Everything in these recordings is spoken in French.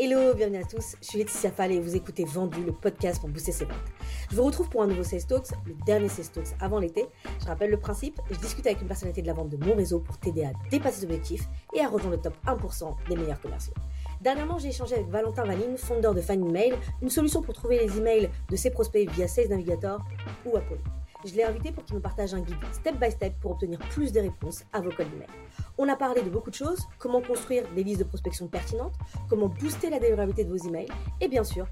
Hello, bienvenue à tous, je suis Laetitia Fall et vous écoutez Vendu, le podcast pour booster ses ventes. Je vous retrouve pour un nouveau Sales Talks, le dernier Sales Talks avant l'été. Je rappelle le principe, je discute avec une personnalité de la vente de mon réseau pour t'aider à dépasser tes objectifs et à rejoindre le top 1% des meilleurs commerciaux. Dernièrement, j'ai échangé avec Valentin Vanine, fondeur de Fan Email, une solution pour trouver les emails de ses prospects via Sales Navigator ou Apollo. Je l'ai invité pour qu'il me partage un guide step by step pour obtenir plus de réponses à vos codes email. On a parlé de beaucoup de choses, comment construire des listes de prospection pertinentes, comment booster la délivrabilité de vos emails et bien sûr,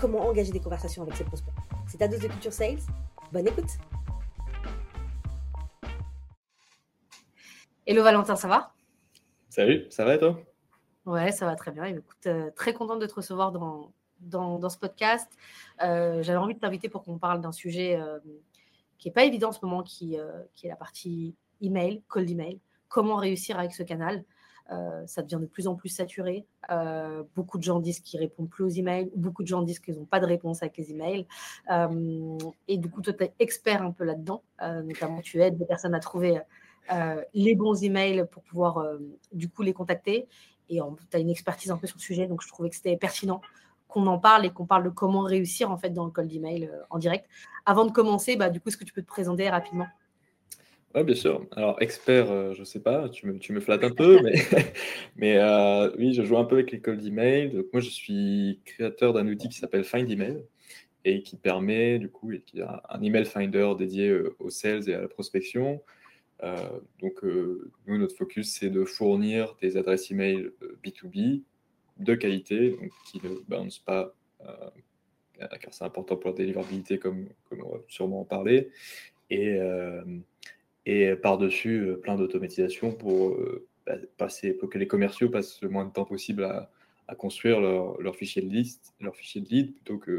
comment engager des conversations avec ses prospects. C'est ta dose de culture sales. Bonne écoute. Hello Valentin, ça va? Salut, ça va et toi? Ouais, ça va très bien. Écoute, euh, très contente de te recevoir dans, dans, ce podcast. Euh, j'avais envie de t'inviter pour qu'on parle d'un sujet euh, qui n'est pas évident en ce moment, qui, euh, qui est la partie email, cold email. Comment réussir avec ce canal euh, ça devient de plus en plus saturé. Euh, beaucoup de gens disent qu'ils répondent plus aux emails. Beaucoup de gens disent qu'ils n'ont pas de réponse avec les emails. et du coup, toi, tu es expert un peu là-dedans. notamment, tu aides des personnes à trouver les bons emails pour pouvoir, du coup, les contacter. Et tu as une expertise un peu sur le sujet. Donc, je trouvais que c'était pertinent qu'on en parle et qu'on parle de comment réussir en fait dans le cold email euh, en direct. Avant de commencer, bah, du coup, est-ce que tu peux te présenter rapidement? Oui, bien sûr. Alors, expert, euh, je ne sais pas, tu me, tu me, flattes un peu, mais, mais euh, oui, je joue un peu avec les cold email. Donc, moi, je suis créateur d'un outil qui s'appelle Find Email et qui permet, du coup, qui a un email finder dédié aux sales et à la prospection. donc, nous, notre focus, c'est de fournir des adresses email B2B de qualité, donc qui ne bounce pas, euh, car c'est important pour la délivrabilité, comme, comme, on va sûrement en parler, et, euh, et par-dessus, euh, plein d'automatisation pour, passer, pour que les commerciaux passent le moins de temps possible à, à construire leur, leur, fichier de liste, leur fichier de lead, plutôt que,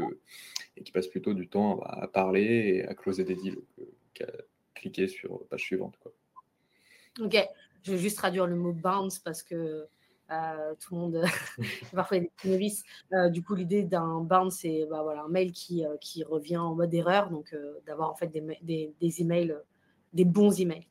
et qui passent plutôt du temps à, parler et à closer des deals qu'à cliquer sur page suivante. Quoi. Ok, je vais juste traduire le mot bounce parce que euh, tout le monde, parfois il y a des novices. Euh, du coup, l'idée d'un bound, c'est bah, voilà, un mail qui, euh, qui revient en mode erreur, donc d'avoir en fait des, des, des, emails, des bons emails.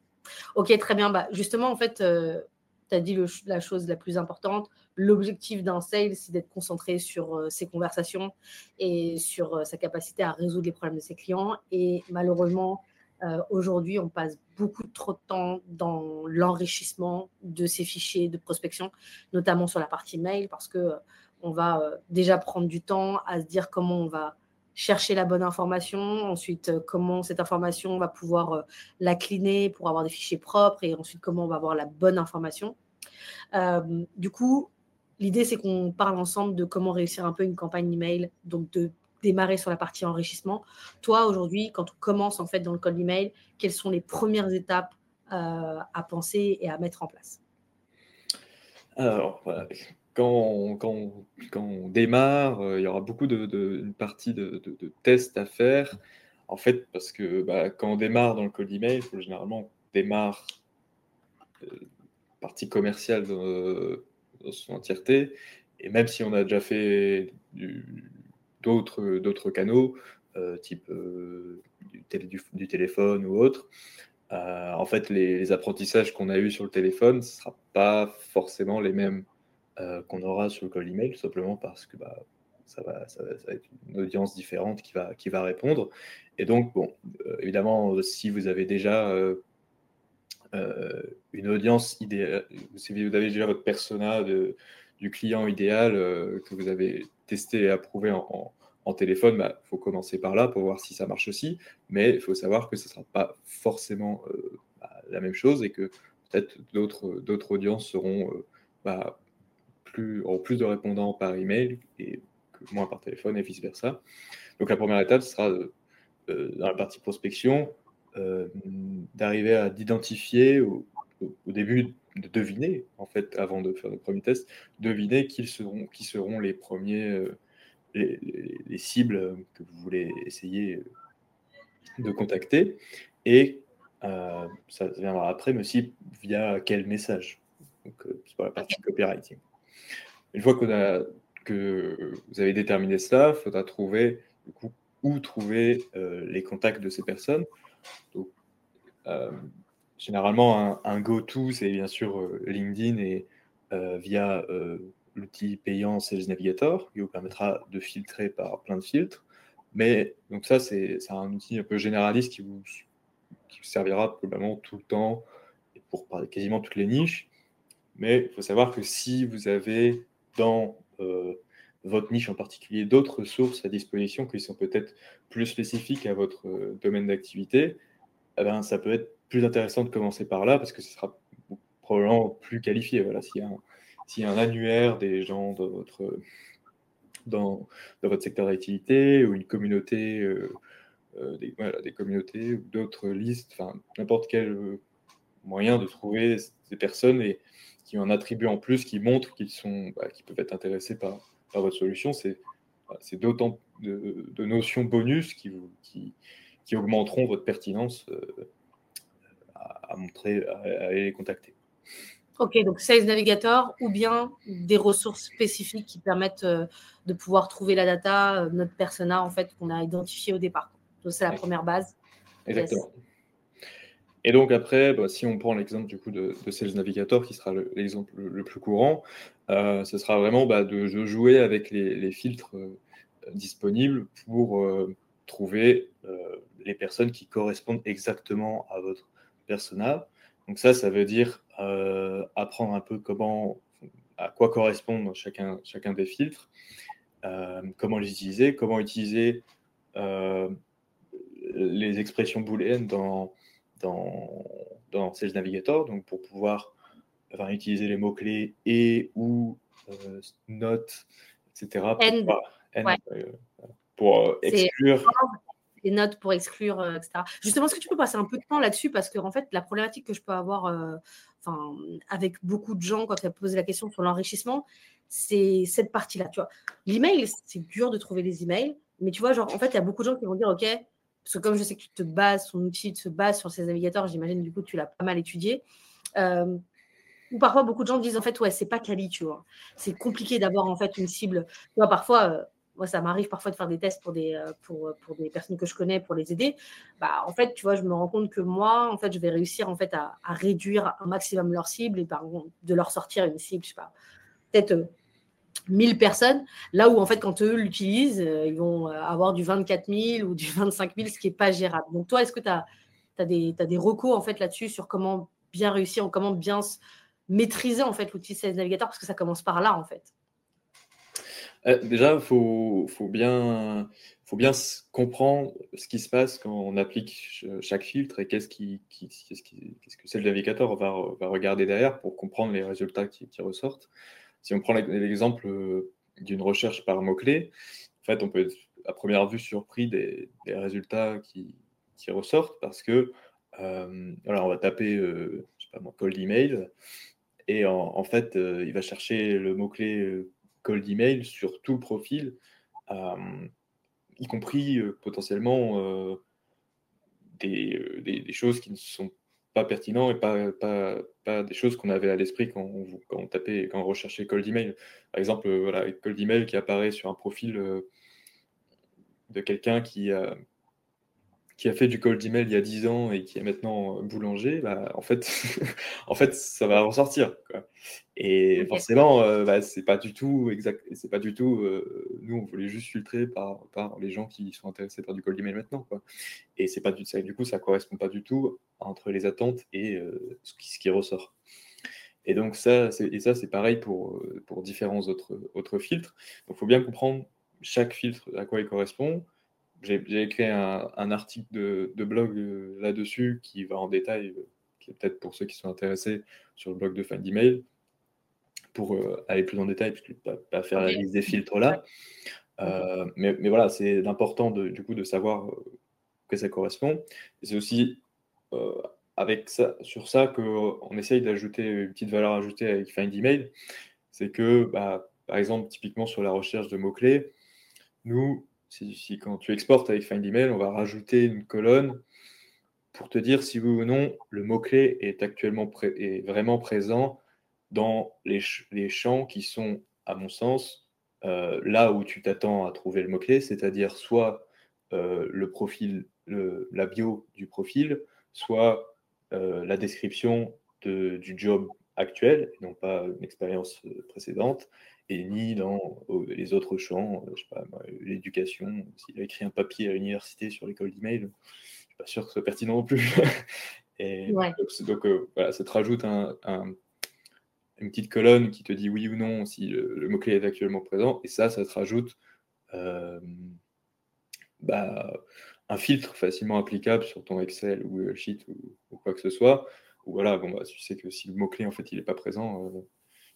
Ok, très bien. Bah, justement, en fait, tu as dit la chose la plus importante. L'objectif d'un sale, c'est d'être concentré sur ses conversations et sur sa capacité à résoudre les problèmes de ses clients. Et malheureusement, euh, aujourd'hui, on passe beaucoup trop de temps dans l'enrichissement de ces fichiers de prospection, notamment sur la partie mail, parce que euh, on va euh, déjà prendre du temps à se dire comment on va chercher la bonne information, ensuite comment cette information va pouvoir la cleaner pour avoir des fichiers propres, et ensuite comment on va avoir la bonne information. du coup, l'idée c'est qu'on parle ensemble de comment réussir un peu une campagne email, donc de démarrer sur la partie enrichissement. Toi, aujourd'hui, quand on commence en fait dans le code email, quelles sont les premières étapes euh, à penser et à mettre en place? Alors, quand, on, quand, quand on démarre, euh, il y aura beaucoup de, une partie de, de, tests à faire. En fait, parce que bah, quand on démarre dans le code email, généralement, on démarre euh, partie commerciale dans, dans son entièreté. Et même si on a déjà fait du, d'autres, d'autres canaux, euh, type euh, du, téléphone ou autre. Euh, en fait, les, apprentissages qu'on a eus sur le téléphone, ce ne sera pas forcément les mêmes qu'on aura sur le call email, simplement parce que bah, ça, va, ça, va, être une audience différente qui va, qui va répondre. Et donc, bon, évidemment, si vous avez déjà une audience idéale, si vous avez déjà votre persona de, du client idéal que vous avez testé et approuvé en, téléphone, il bah, faut commencer par là pour voir si ça marche aussi. Mais il faut savoir que ce ne sera pas forcément euh, bah, la même chose et que peut-être d'autres, audiences seront euh, bah, plus, auront plus de répondants par email et moins par téléphone et vice-versa. Donc la première étape sera euh, dans la partie prospection d'arriver à d'identifier au, au, début de deviner, en fait, avant de faire le premier test, deviner qui seront, qui seront les premiers, euh, les, cibles que vous voulez essayer de contacter. Et euh, ça viendra après, mais aussi via quel message. Donc, euh, c'est pour la partie copywriting. Une fois qu'on a, que vous avez déterminé cela, il faudra trouver du coup, où trouver les contacts de ces personnes. Donc, Généralement, un, go-to, c'est bien sûr euh, LinkedIn et euh, via euh, l'outil payant Sales Navigator, qui vous permettra de filtrer par plein de filtres. Mais donc ça, c'est un outil un peu généraliste qui vous, servira probablement tout le temps et pour quasiment toutes les niches. Mais il faut savoir que si vous avez dans votre niche en particulier d'autres sources à disposition qui sont peut-être plus spécifiques à votre domaine d'activité, eh ben, ça peut être plus intéressant de commencer par là parce que ce sera probablement plus qualifié. Voilà, s'il y, a un annuaire des gens de votre, dans, votre secteur d'activité ou une communauté, euh, euh, des, des, communautés ou d'autres listes, n'importe quel moyen de trouver ces personnes et qui en attribuent en plus, qui montrent qu'ils bah, qui peuvent être intéressés par, votre solution, c'est d'autant de, notions bonus qui, vous, qui, qui, augmenteront votre pertinence euh, à, montrer, à, aller les contacter. Ok, donc Sales Navigator ou bien des ressources spécifiques qui permettent euh, de pouvoir trouver la data, euh, notre persona en fait qu'on a identifié au départ. Donc c'est la première base. Exactement. Et donc après, bah, si on prend l'exemple du coup de, Sales Navigator, qui sera l'exemple le, plus courant, euh, ce sera vraiment bah, de, jouer avec les, filtres disponibles pour trouver les personnes qui correspondent exactement à votre persona. Donc ça, ça veut dire apprendre un peu comment, à quoi correspondent chacun, chacun des filtres, comment les utiliser, comment utiliser les expressions booléennes dans dans, dans Sales Navigator, donc pour pouvoir utiliser les mots-clés et ou euh, notes, etc. Pour, euh, pour euh, exclure. Des notes pour exclure, etc. Justement, est-ce que tu peux passer un peu de temps là-dessus? Parce que, en fait, la problématique que je peux avoir enfin, avec beaucoup de gens quand as posé la question sur l'enrichissement, c'est cette partie-là. Tu vois, l'email, c'est dur de trouver les emails, mais tu vois, genre, en fait, il y a beaucoup de gens qui vont dire, OK, parce que comme je sais que tu te bases, ton outil se base sur ces navigateurs, j'imagine du coup tu l'as pas mal étudié. Euh, ou parfois beaucoup de gens disent en fait ouais c'est pas quali, tu vois. C'est compliqué d'avoir en fait une cible. Tu vois parfois euh, moi ça m'arrive parfois de faire des tests pour des euh, pour, pour des personnes que je connais pour les aider. Bah en fait tu vois je me rends compte que moi en fait je vais réussir en fait à, réduire un maximum leur cible et de leur sortir une cible je sais pas peut-être 1000 personnes, là où en fait quand eux l'utilisent, euh, ils vont euh, avoir du 24 000 ou du 25 000, ce qui n'est pas gérable. Donc toi, est-ce que tu as, des, des recours en fait là-dessus sur comment bien réussir, comment bien maîtriser en fait l'outil Sales Navigator? Parce que ça commence par là en fait. Euh, déjà, il faut, bien, comprendre ce qui se passe quand on applique chaque filtre et qu'est-ce qui, qui, qu'est-ce qu'est-ce que Navigator va, va, regarder derrière pour comprendre les résultats qui, qui ressortent. Si on prend l'exemple euh, d'une recherche par mots-clés, en fait, on peut être à première vue surpris des, résultats qui, ressortent parce que, euh, on va taper, euh, je sais pas moi, cold email, et en, fait, il va chercher le mot-clé cold email sur tout le profil, y compris potentiellement des, des, choses qui ne sont pas pertinent et pas, des choses qu'on avait à l'esprit quand on, tapait, quand on recherchait cold email. Par exemple, euh, voilà, cold email qui apparaît sur un profil euh, de quelqu'un qui a, qui a fait du cold email il y a 10 ans et qui est maintenant boulanger, bah, en, fait, en fait, ça va ressortir. Quoi. Et forcément, euh, bah, c'est pas du tout exact. C'est pas du tout. Euh, nous, on voulait juste filtrer par, par les gens qui sont intéressés par du cold email maintenant. Quoi. Et c'est pas du, ça, du coup, ça correspond pas du tout entre les attentes et euh, ce, qui, ce, qui, ressort. Et donc ça, et ça, c'est pareil pour, pour différents autres, autres filtres. Donc, il faut bien comprendre chaque filtre à quoi il correspond j'ai écrit un, article de, blog euh, là-dessus qui va en détail, euh, qui est peut-être pour ceux qui sont intéressés sur le blog de Find Email, pour euh, aller plus en détail, puisque je ne pas faire la liste des filtres là. mais, voilà, c'est important du coup de savoir que ça correspond. c'est aussi avec ça, sur ça qu'on essaye d'ajouter une petite valeur ajoutée avec Find Email. C'est que, bah, par exemple, typiquement sur la recherche de mots-clés, nous, si, quand tu exportes avec Find Email, on va rajouter une colonne pour te dire si oui ou non le mot-clé est actuellement est vraiment présent dans les, champs qui sont, à mon sens, euh, là où tu t'attends à trouver le mot-clé, c'est-à-dire soit euh, le profil, la bio du profil, soit euh, la description du job actuelle, et non pas une expérience précédente, et ni dans les autres champs, je sais pas, l'éducation. S'il a écrit un papier à l'université sur l'école d'email, je suis pas sûr que ce soit pertinent non plus. et donc, voilà, ça te rajoute un, une petite colonne qui te dit oui ou non si le, mot-clé est actuellement présent, et ça, ça te rajoute bah, un filtre facilement applicable sur ton Excel ou Google Sheet ou, quoi que ce soit. Ou voilà, bon, bah, tu sais que si le mot-clé en fait il n'est pas présent, euh,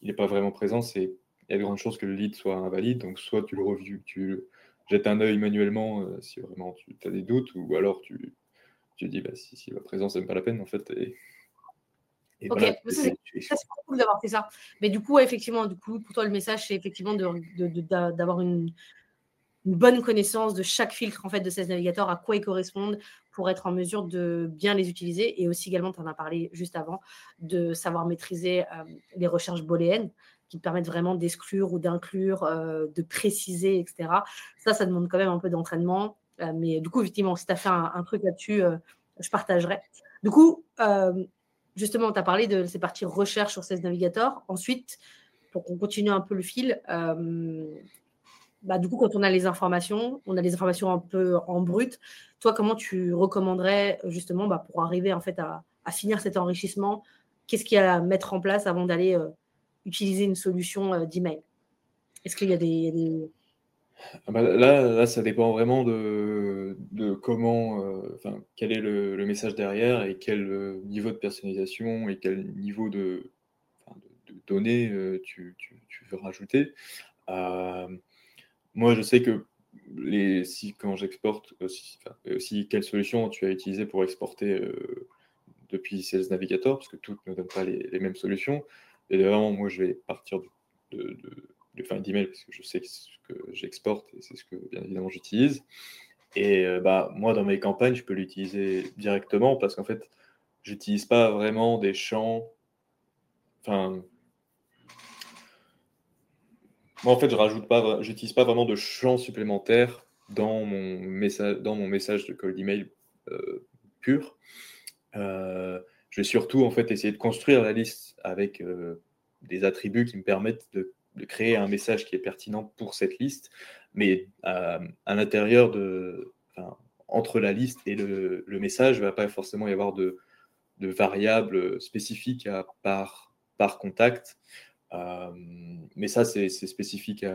il n'est pas vraiment présent, c'est il y a de grandes chances que le lead soit invalide. Donc soit tu le revues, tu jettes un œil manuellement euh, si vraiment tu as des doutes, ou alors tu, tu dis bah, si, si la présence n'est pas la peine en fait. Et, ok, c'est cool d'avoir fait ça. Mais du coup, effectivement, du coup, pour toi, le message, c'est effectivement d'avoir une, une bonne connaissance de chaque filtre en fait de ces navigateurs, à quoi ils correspondent pour être en mesure de bien les utiliser et aussi également, tu en as parlé juste avant, de savoir maîtriser euh, les recherches booléennes qui permettent vraiment d'exclure ou d'inclure, euh, de préciser, etc. Ça, ça demande quand même un peu d'entraînement. Euh, mais du coup, effectivement, si tu as fait un, truc là-dessus, je partagerai. Du coup, justement, tu as parlé de ces parties recherche sur ces navigateurs. Ensuite, pour qu'on continue un peu le fil, bah, du coup, quand on a les informations, on a les informations un peu en brut. Toi, comment tu recommanderais justement bah, pour arriver en fait à, finir cet enrichissement? Qu'est-ce qu'il y a à mettre en place avant d'aller euh, utiliser une solution euh, d'email? Est-ce qu'il y a des, ah bah, là, ça dépend vraiment de, comment, euh, quel est le, message derrière et quel niveau de personnalisation et quel niveau de, données tu, veux rajouter. Moi, je sais que si quand j'exporte, aussi, aussi, quelle solution tu as utilisé pour exporter euh, depuis Sales Navigator, parce que toutes ne donnent pas les, mêmes solutions. Et vraiment, moi, je vais partir de, de, de, fin d'email, parce que je sais ce que j'exporte et c'est ce que, bien évidemment, j'utilise. Et euh, bah, moi, dans mes campagnes, je peux l'utiliser directement parce qu'en fait, j'utilise pas vraiment des champs. Enfin, moi, en fait, je rajoute pas, pas vraiment de champs supplémentaires dans mon message, dans mon message de cold email euh, pur. Euh, je vais surtout en fait essayer de construire la liste avec euh, des attributs qui me permettent de, créer un message qui est pertinent pour cette liste, mais à l'intérieur de, entre la liste et le, message, il va pas forcément y avoir de, de variables spécifiques par, par contact. Euh, mais ça, c'est spécifique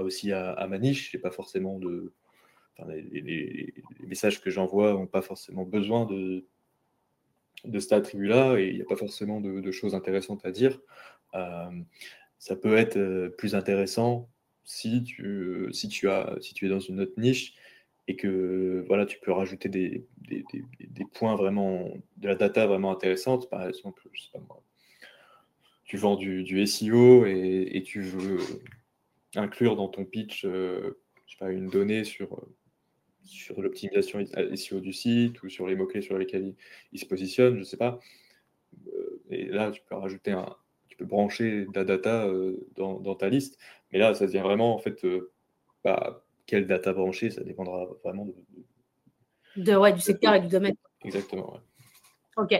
aussi à, ma niche. pas forcément de. les, messages que j'envoie n'ont pas forcément besoin de, de cet attribut-là et il n'y a pas forcément de, choses intéressantes à dire. Euh, ça peut être euh, plus intéressant si tu, si tu, as, si tu es dans une autre niche et que voilà, tu peux rajouter des, des, points vraiment, de la data vraiment intéressante. Par exemple, je sais pas tu vends du, SEO et, tu veux inclure dans ton pitch euh, pas, une donnée sur, sur l'optimisation SEO du site ou sur les mots-clés sur lesquels il, se positionne, je ne sais pas. Euh, et là, tu peux rajouter un, tu peux brancher de la data euh, dans, ta liste. Mais là, ça devient vraiment, en fait, bah, quelle data brancher, ça dépendra vraiment de, de, ouais, du secteur et du domaine. Exactement. Ok.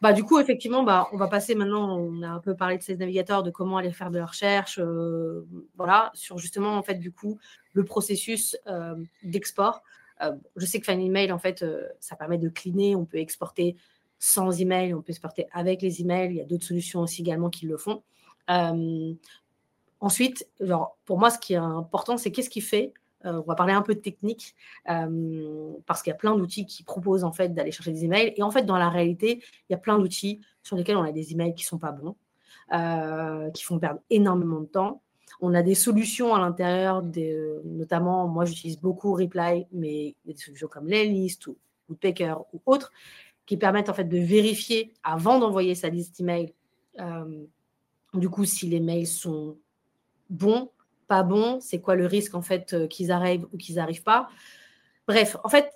Bah, du coup, effectivement, bah, on va passer maintenant, on a un peu parlé de ces navigateurs, de comment aller faire de la recherche, euh, voilà, sur justement, en fait, du coup, le processus euh, d'export. Euh, je sais que un email, en fait, ça permet de cleaner, on peut exporter sans email, on peut exporter avec les emails, il y a d'autres solutions aussi également qui le font. ensuite, pour moi, ce qui est important, c'est qu'est-ce qui fait euh, on va parler un peu de technique euh, parce qu'il y a plein d'outils qui proposent en fait d'aller chercher des emails. Et en fait, dans la réalité, il y a plein d'outils sur lesquels on a des emails qui sont pas bons, euh, qui font perdre énormément de temps. On a des solutions à l'intérieur, notamment, moi j'utilise beaucoup Reply, mais il y a des solutions comme Laylist ou Woodpecker ou autres qui permettent en fait de vérifier avant d'envoyer sa liste email, du coup, si les mails sont bons pas bon, c'est quoi le risque en fait euh, qu'ils arrivent ou qu'ils n'arrivent pas. Bref, en fait,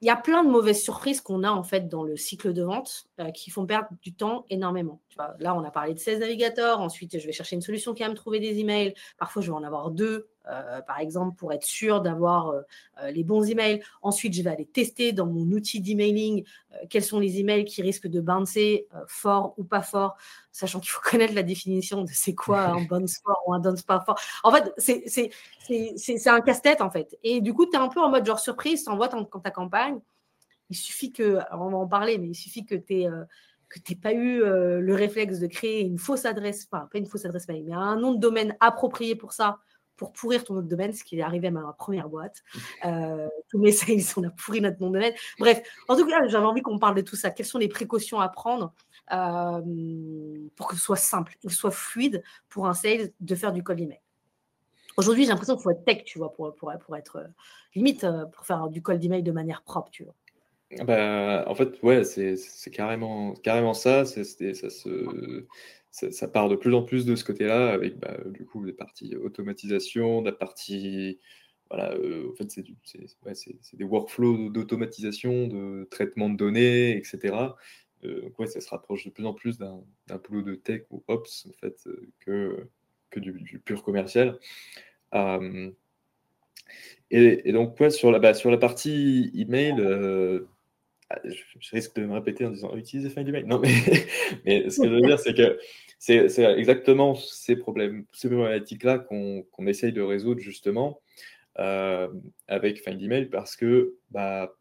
il y a plein de mauvaises surprises qu'on a en fait dans le cycle de vente euh, qui font perdre du temps énormément. Là, on a parlé de 16 navigateurs. Ensuite, je vais chercher une solution qui va me trouver des emails. Parfois, je vais en avoir deux euh, par exemple, pour être sûr d'avoir euh, les bons emails. Ensuite, je vais aller tester dans mon outil d'emailing quels sont les emails qui risquent de bouncer fort ou pas fort, sachant qu'il faut connaître la définition de c'est quoi un bounce fort ou un bounce pas fort. En fait, c'est un casse-tête, en fait. Et du coup, tu es un peu en mode genre surprise, tu envoies ta campagne. Il suffit que, on va en parler, mais il suffit que tu aies que tu n'aies pas eu euh, le réflexe de créer une fausse adresse, enfin, pas une fausse adresse mail, mais un nom de domaine approprié pour ça, pour pourrir ton nom de domaine, ce qui est arrivé à ma première boîte. Euh, tous mes sales, on a pourri notre nom de domaine. Bref, en tout cas, j'avais envie qu'on parle de tout ça. Quelles sont les précautions à prendre euh, pour que ce soit simple, ce soit fluide pour un sales de faire du cold email? Aujourd'hui, j'ai l'impression qu'il faut être tech, tu vois, pour, pour, être limite, pour faire du cold email de manière propre, tu vois. Bah, en fait, ouais, c'est carrément, carrément ça. Ça, se, ça, part de plus en plus de ce côté-là, avec bah, du coup des parties automatisation, la partie. Voilà, euh, en fait, c'est des workflows d'automatisation, de traitement de données, etc. Euh, donc, ouais, ça se rapproche de plus en plus d'un boulot de tech ou ops, en fait, euh, que, que du, pur commercial. et, et, donc, ouais, sur la, bah, sur la partie email, je, risque de me répéter en disant utiliser fin mail. Non, mais, mais ce que je veux dire, c'est que c'est exactement ces problèmes, ces problématiques-là qu'on essaye de résoudre justement euh, avec Find Email parce que bah,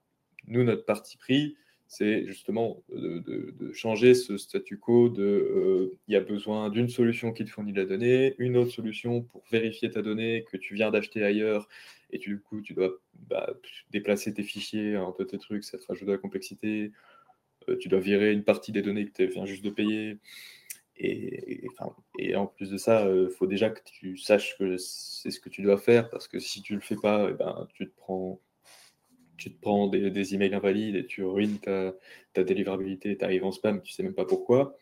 nous, notre parti pris, c'est justement de, changer ce statu quo de euh, il y a besoin d'une solution qui te fournit la donnée, une autre solution pour vérifier ta donnée que tu viens d'acheter ailleurs et tu, du coup tu dois bah, déplacer tes fichiers entre tes trucs, ça te rajoute de la complexité, euh, tu dois virer une partie des données que tu viens juste de payer. Et, en plus de ça, il euh, faut déjà que tu saches que c'est ce que tu dois faire parce que si tu le fais pas, eh ben, tu te prends tu te prends des, emails invalides et tu ruines ta, ta délivrabilité, tu arrives en spam, tu sais même pas pourquoi.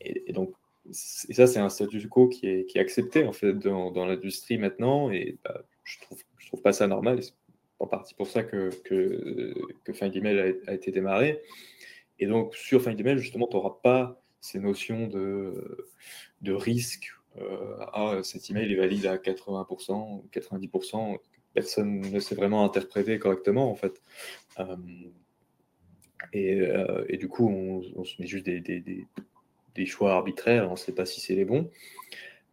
Et, donc, et ça, c'est un statu quo qui est, qui est, accepté en fait dans, dans l'industrie maintenant, et bah, je trouve, je trouve pas ça normal. C'est en partie pour ça que, que, que Email a, été démarré. Et donc, sur Find Email, justement, tu n'auras pas ces notions de, de risque. Euh, ah, cet email est valide à 80%, 90%, personne ne sait vraiment interpréter correctement, en fait. Euh, et, euh, et, du coup, on, se met juste des, des, choix arbitraires, on ne sait pas si c'est les bons.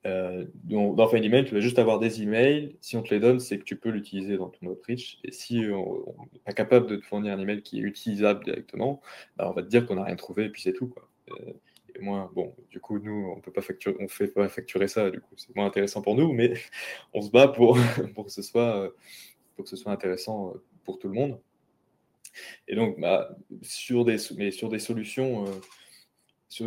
Euh, donc, dans Email, tu vas juste avoir des emails. Si on te les donne, c'est que tu peux l'utiliser dans ton outreach. Et si on n'est pas capable de te fournir un email qui est utilisable directement, bah, on va te dire qu'on n'a rien trouvé et puis c'est tout. Quoi. Et moi, bon, du coup, nous, on peut pas facturer, on fait pas facturer ça. Du coup, c'est moins intéressant pour nous, mais on se bat pour, pour que ce soit, pour que ce soit intéressant euh, pour tout le monde. Et donc, bah, sur des, mais sur des solutions. Euh,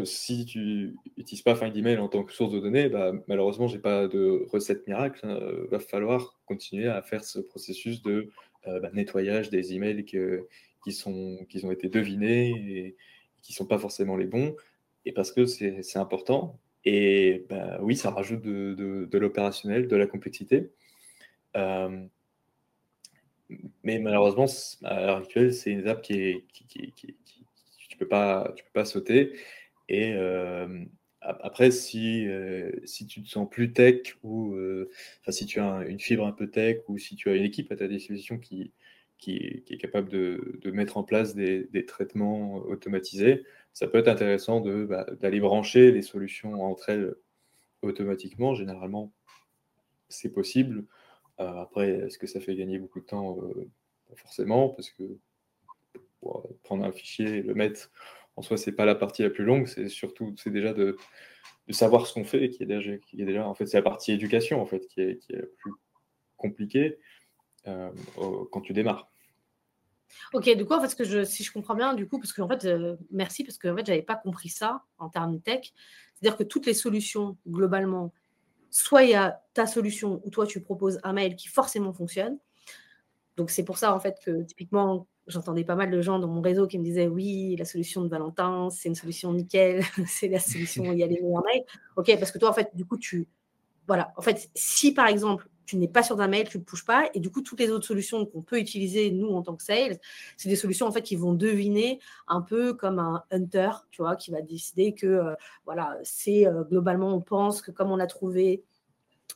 si tu n'utilises pas Find Email en tant que source de données, bah, malheureusement, je n'ai pas de recette miracle. Il hein. va falloir continuer à faire ce processus de euh, bah, nettoyage des emails qui, sont, qui ont été devinés et qui ne sont pas forcément les bons. Et parce que c'est important. Et bah, oui, ça rajoute de, l'opérationnel, de la complexité. Euh, mais malheureusement, à l'heure actuelle, c'est une étape qui, est, qui, tu ne peux, pas, peux pas sauter. Et après, si, si tu te sens plus tech ou si tu as une fibre un peu tech ou si tu as une équipe à ta disposition qui, qui, est capable de, mettre en place des, traitements automatisés, ça peut être intéressant bah, d'aller brancher les solutions entre elles automatiquement. Généralement, c'est possible. après, est-ce que ça fait gagner beaucoup de temps? Pas forcément, parce que prendre un fichier et le mettre en soi, c'est pas la partie la plus longue, c'est surtout, c'est déjà de, savoir ce qu'on fait, qui est déjà, qui est déjà, en fait, c'est la partie éducation, en fait, qui est, qui est la plus compliquée euh, quand tu démarres. Ok, du coup, en fait, ce que si je comprends bien, du coup, parce que en fait, euh, merci, parce que en fait, j'avais pas compris ça en termes tech. C'est-à-dire que toutes les solutions, globalement, soit il y a ta solution où toi tu proposes un mail qui forcément fonctionne. Donc c'est pour ça en fait que typiquement j'entendais pas mal de gens dans mon réseau qui me disaient oui, la solution de Valentin, c'est une solution nickel, c'est la solution il y a les mails. Ok, parce que toi, en fait, du coup, tu. Voilà, en fait, si par exemple, tu n'es pas sûr d'un mail, tu ne pushes pas, et du coup, toutes les autres solutions qu'on peut utiliser, nous, en tant que sales, c'est des solutions, en fait, qui vont deviner un peu comme un hunter, tu vois, qui va décider que, euh, voilà, c'est euh, globalement, on pense que comme on a trouvé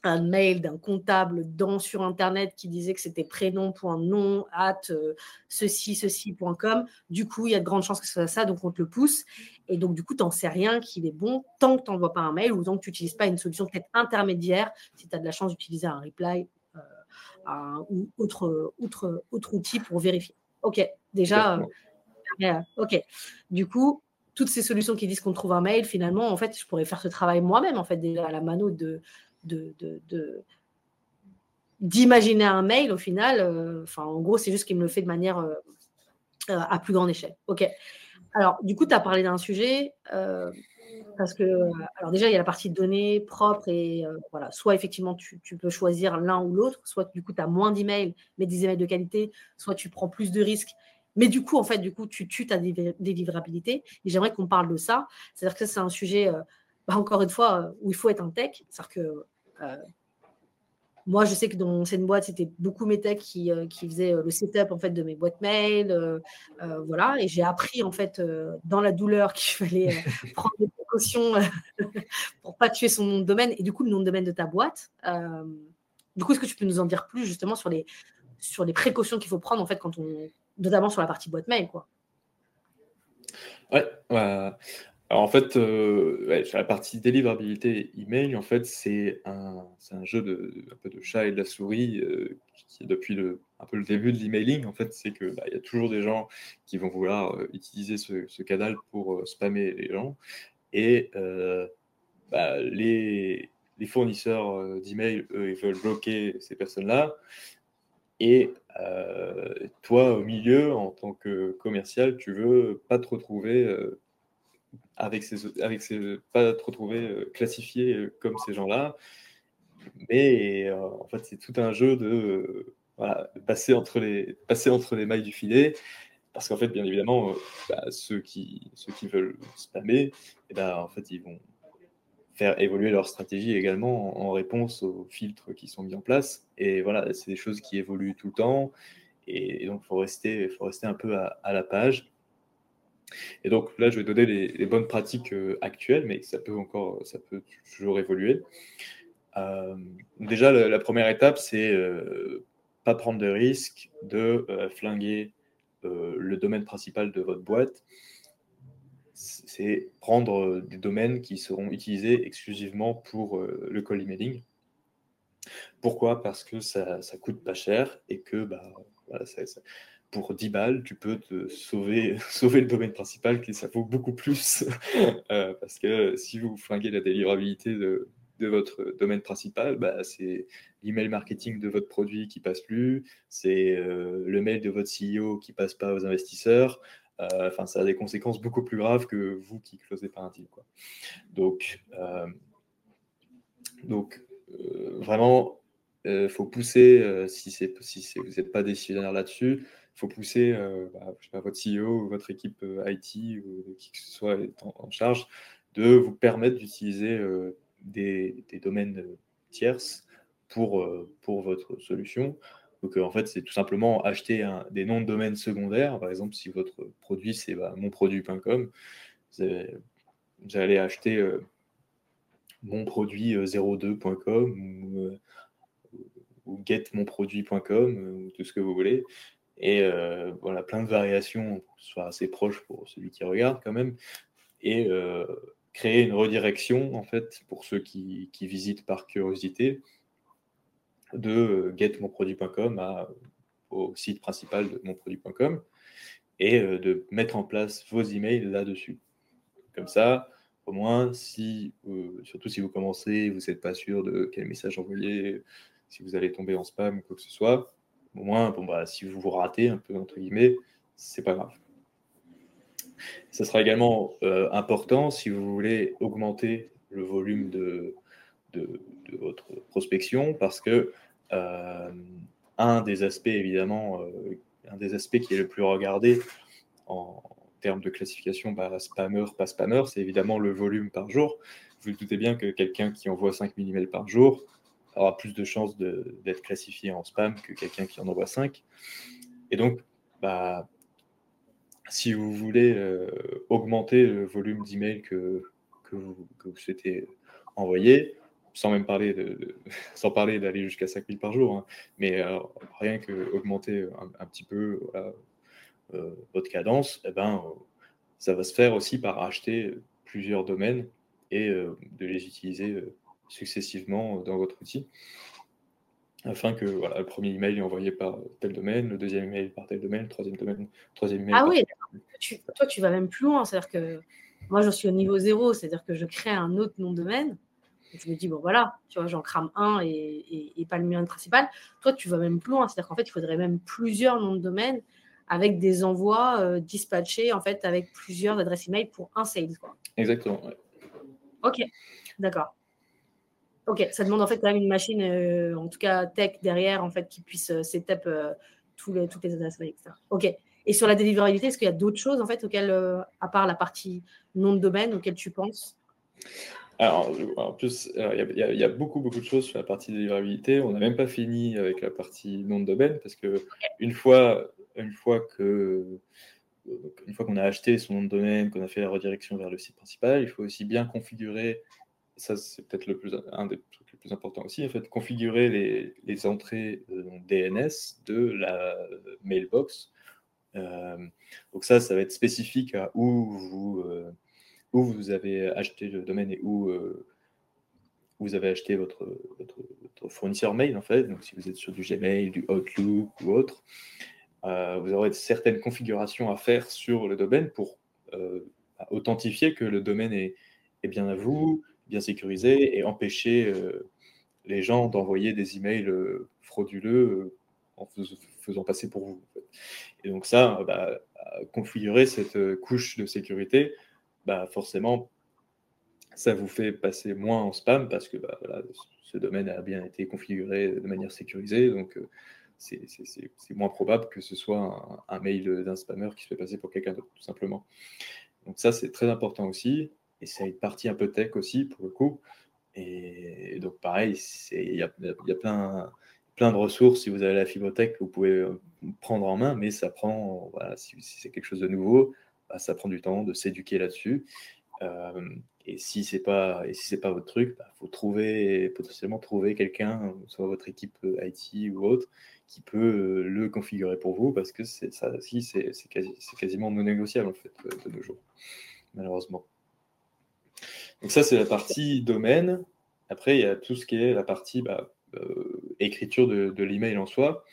un mail d'un comptable dans, sur Internet qui disait que c'était prénom.nom at euh, ceci, ceci.com. Du coup, il y a de grandes chances que ce soit ça, donc on te le pousse. Et donc, du coup, tu n'en sais rien qu'il est bon tant que tu n'envoies pas un mail ou tant que tu n'utilises pas une solution peut-être intermédiaire, si tu as de la chance d'utiliser un reply euh, ou autre, autre, autre outil pour vérifier. OK, déjà, euh, OK. Du coup, toutes ces solutions qui disent qu'on trouve un mail, finalement, en fait, je pourrais faire ce travail moi-même, en fait, déjà à la mano de d'imaginer un mail au final. Euh, en gros, c'est juste qu'il me le fait de manière euh, euh, à plus grande échelle. OK. Alors, du coup, tu as parlé d'un sujet. parce que, alors déjà, il y a la partie données propres et voilà, soit effectivement tu, peux choisir l'un ou l'autre, soit du coup tu as moins d'emails, mais des emails de qualité, soit tu prends plus de risques, mais du coup, en fait, du coup, tu tues ta délivrabilité. Et j'aimerais qu'on parle de ça. C'est-à-dire que c'est un sujet, bah, encore une fois, où il faut être un tech. C'est-à-dire que moi, je sais que dans mon ancienne boîte, c'était beaucoup mes techs qui, euh, qui faisaient euh, le setup en fait de mes boîtes mail, voilà. Et j'ai appris en fait dans la douleur qu'il fallait prendre des précautions pour pas tuer son nom de domaine et du coup le nom de domaine de ta boîte. du coup, est-ce que tu peux nous en dire plus justement sur les sur les précautions qu'il faut prendre en fait quand on, notamment sur la partie boîte mail, quoi? Ouais, alors en fait, euh, la partie délivrabilité email, en fait, c'est un, jeu de, chat et de la souris euh, qui, depuis le, un peu le début de l'emailing, en fait, c'est que bah, y a toujours des gens qui vont vouloir euh, utiliser ce, canal pour spammer les gens et bah, les, les, fournisseurs d'email, eux, ils veulent bloquer ces personnes-là. Et toi, au milieu, en tant que commercial, tu veux pas te retrouver avec ces, avec pas te retrouver euh, classifié euh, comme ces gens-là. Mais euh, en fait, c'est tout un jeu de, passer, entre les, mailles du filet. Parce qu'en fait, bien évidemment, bah, ceux, qui, veulent spammer, eh ben, en fait, ils vont faire évoluer leur stratégie également en, réponse aux filtres qui sont mis en place. Et voilà, c'est des choses qui évoluent tout le temps. Et, donc, il faut rester, un peu à la page. Et donc là, je vais donner les, bonnes pratiques euh, actuelles, mais ça peut encore, ça peut toujours évoluer. Euh, déjà, la, première étape, c'est euh, pas prendre de risque de flinguer le domaine principal de votre boîte. C'est prendre des domaines qui seront utilisés exclusivement pour le call emailing. Pourquoi? Parce que ça, ça coûte pas cher et que bah, voilà, ça, pour 10 balles, tu peux te sauver, sauver le domaine principal, qui ça vaut beaucoup plus. Euh, parce que si vous flinguez la délivrabilité de, votre domaine principal, bah, c'est l'email marketing de votre produit qui passe plus, c'est euh, le mail de votre CEO qui passe pas aux investisseurs. Euh, enfin, ça a des conséquences beaucoup plus graves que vous qui closez pas un deal. Quoi. Donc, donc vraiment, il faut pousser, si, si vous n'êtes pas décisionnaire là-dessus, faut pousser euh, bah, votre CEO ou votre équipe euh, IT ou qui que ce soit en, charge de vous permettre d'utiliser euh, des, domaines tierces pour, pour votre solution. Donc, en fait, c'est tout simplement acheter des noms de domaines secondaires. Par exemple, si votre produit, c'est bah, monproduit.com, vous, vous, allez acheter monproduit02.com ou, ou getmonproduit.com ou tout ce que vous voulez. Et euh, voilà, plein de variations soit assez proche pour celui qui regarde quand même. Et euh, créer une redirection, en fait, pour ceux qui, qui visitent par curiosité, de euh, getmonproduit.com au site principal de monproduit.com et de mettre en place vos emails là-dessus. Comme ça, au moins, si, surtout si vous commencez, vous n'êtes pas sûr de quel message envoyer, si vous allez tomber en spam ou quoi que ce soit, au moins, bon, bah, si vous vous ratez un peu, entre guillemets, c'est pas grave. Ça sera également euh, important si vous voulez augmenter le volume de, de, votre prospection, parce que euh, un des aspects, évidemment, euh, un des aspects qui est le plus regardé en, termes de classification bah, spammer, pas spammer, c'est évidemment le volume par jour. Vous vous doutez bien que quelqu'un qui envoie 5000 emails par jour, aura plus de chances d'être classifié en spam que quelqu'un qui en envoie 5. Et donc, bah, si vous voulez euh, augmenter le volume d'emails que, que, vous, vous souhaitez envoyer, sans même parler de, sans parler d'aller jusqu'à 5000 par jour, hein. mais rien que augmenter un, petit peu votre cadence, eh ben, ça va se faire aussi par acheter plusieurs domaines et de les utiliser successivement dans votre outil afin que voilà, le premier email est envoyé par tel domaine, le deuxième email par tel domaine, le troisième domaine, troisième email. Ah oui, toi tu vas même plus loin, c'est-à-dire que moi je suis au niveau zéro, c'est-à-dire que je crée un autre nom de domaine. je me dis, bon voilà, tu vois, j'en crame un et, et, pas le mien principal. Toi, tu vas même plus loin, c'est-à-dire qu'en fait, il faudrait même plusieurs noms de domaine avec des envois euh, dispatchés en fait avec plusieurs adresses email pour un sales. Quoi. Exactement. Ok, d'accord. Ok, ça demande en fait quand même une machine, euh, en tout cas tech derrière, en fait, qui puisse euh, setup euh, tous les, toutes les adresses etc. Ok. Et sur la délivrabilité, est-ce qu'il y a d'autres choses en fait auxquelles, à part la partie nom de domaine, auxquelles tu penses? Alors, en plus, il y, a beaucoup, beaucoup de choses sur la partie délivrabilité. On n'a même pas fini avec la partie nom de domaine parce que une fois, une fois que une fois qu'on a acheté son nom de domaine, qu'on a fait la redirection vers le site principal, il faut aussi bien configurer ça c'est peut-être le plus, un des trucs les plus importants aussi, en fait, configurer les, entrées euh, DNS de la mailbox. Euh, donc ça, ça va être spécifique à où vous, euh, où vous avez acheté le domaine et où vous avez acheté votre, votre, fournisseur mail, en fait. Donc si vous êtes sur du Gmail, du Outlook ou autre, vous aurez certaines configurations à faire sur le domaine pour authentifier que le domaine est, est bien à vous, bien sécurisé et empêcher euh, les gens d'envoyer des emails euh, frauduleux euh, en faisant passer pour vous. Et donc ça, bah, configurer cette couche de sécurité, bah, forcément, ça vous fait passer moins en spam parce que bah, ce domaine a bien été configuré de manière sécurisée. Donc, c'est moins probable que ce soit un, un mail d'un spammer qui se fait passer pour quelqu'un d'autre, tout simplement. Donc ça, c'est très important aussi et c'est une partie un peu tech aussi pour le coup. Et, donc pareil, il y a, plein, plein de ressources. Si vous avez la fibrotech, vous pouvez euh, prendre en main, mais ça prend, si, c'est quelque chose de nouveau, bah, ça prend du temps de s'éduquer là-dessus. Euh, et si c'est pas et si c'est pas votre truc, il bah, faut trouver potentiellement trouver quelqu'un, soit votre équipe euh, IT ou autre, qui peut le configurer pour vous, parce que c'est ça c'est, quasi, quasiment non négociable en fait de nos jours, malheureusement. Donc ça, c'est la partie domaine. Après, il y a tout ce qui est la partie bah, euh, écriture de, l'email en soi.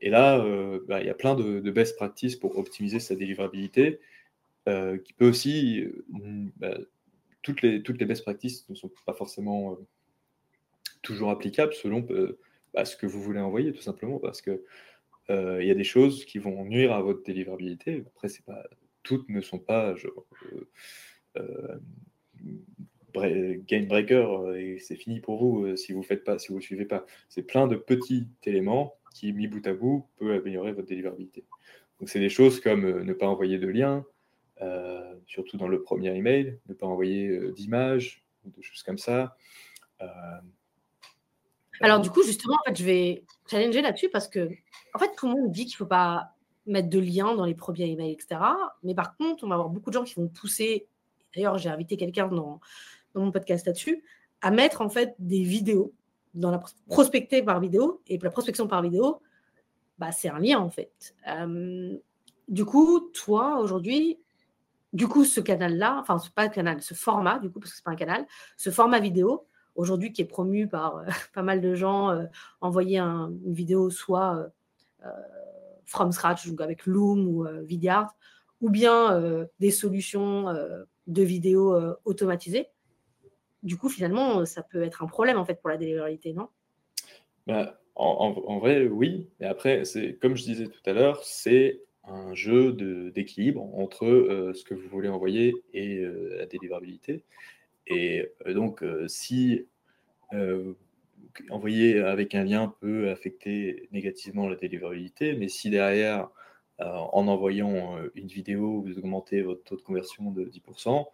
Et là, euh, bah, il y a plein de, best practices pour optimiser sa délivrabilité, euh, qui peut aussi... Bah, toutes, les, toutes les best practices ne sont pas forcément toujours applicables selon ce que vous voulez envoyer, tout simplement, parce que il y a des choses qui vont nuire à votre délivrabilité. Après, pas toutes ne sont pas game breaker euh, et c'est fini pour vous euh, si vous faites pas, si vous suivez pas. C'est plein de petits éléments qui, mis bout à bout, peut améliorer votre délivrabilité. Donc c'est des choses comme euh, ne pas envoyer de liens, surtout dans le premier email, ne pas envoyer d'images, de choses comme ça. Alors du coup, justement, en fait, je vais challenger là-dessus parce que, en fait, tout le monde dit qu'il ne faut pas mettre de liens dans les premiers emails, etc. Mais par contre, on va avoir beaucoup de gens qui vont pousser. D'ailleurs, j'ai invité quelqu'un dans, dans mon podcast là-dessus, à mettre en fait des vidéos dans la prospecter par vidéo. Et la prospection par vidéo, bah, c'est un lien en fait. Euh, du coup, toi aujourd'hui, du coup, ce canal-là, enfin, pas un canal, ce format, du coup, parce que c'est pas un canal, ce format vidéo, aujourd'hui qui est promu par euh, pas mal de gens, euh, envoyer une vidéo soit from scratch, donc avec Loom ou Vidyard, ou bien des solutions de vidéos automatisées du coup, finalement, ça peut être un problème en fait pour la délivrabilité, non? Bah, en, vrai, oui. Mais après, c'est comme je disais tout à l'heure, c'est un jeu d'équilibre entre euh, ce que vous voulez envoyer et euh, la délivrabilité. Et euh, donc, si envoyer avec un lien peut affecter négativement la délivrabilité, mais si derrière, en envoyant une vidéo, vous augmentez votre taux de conversion de 10%,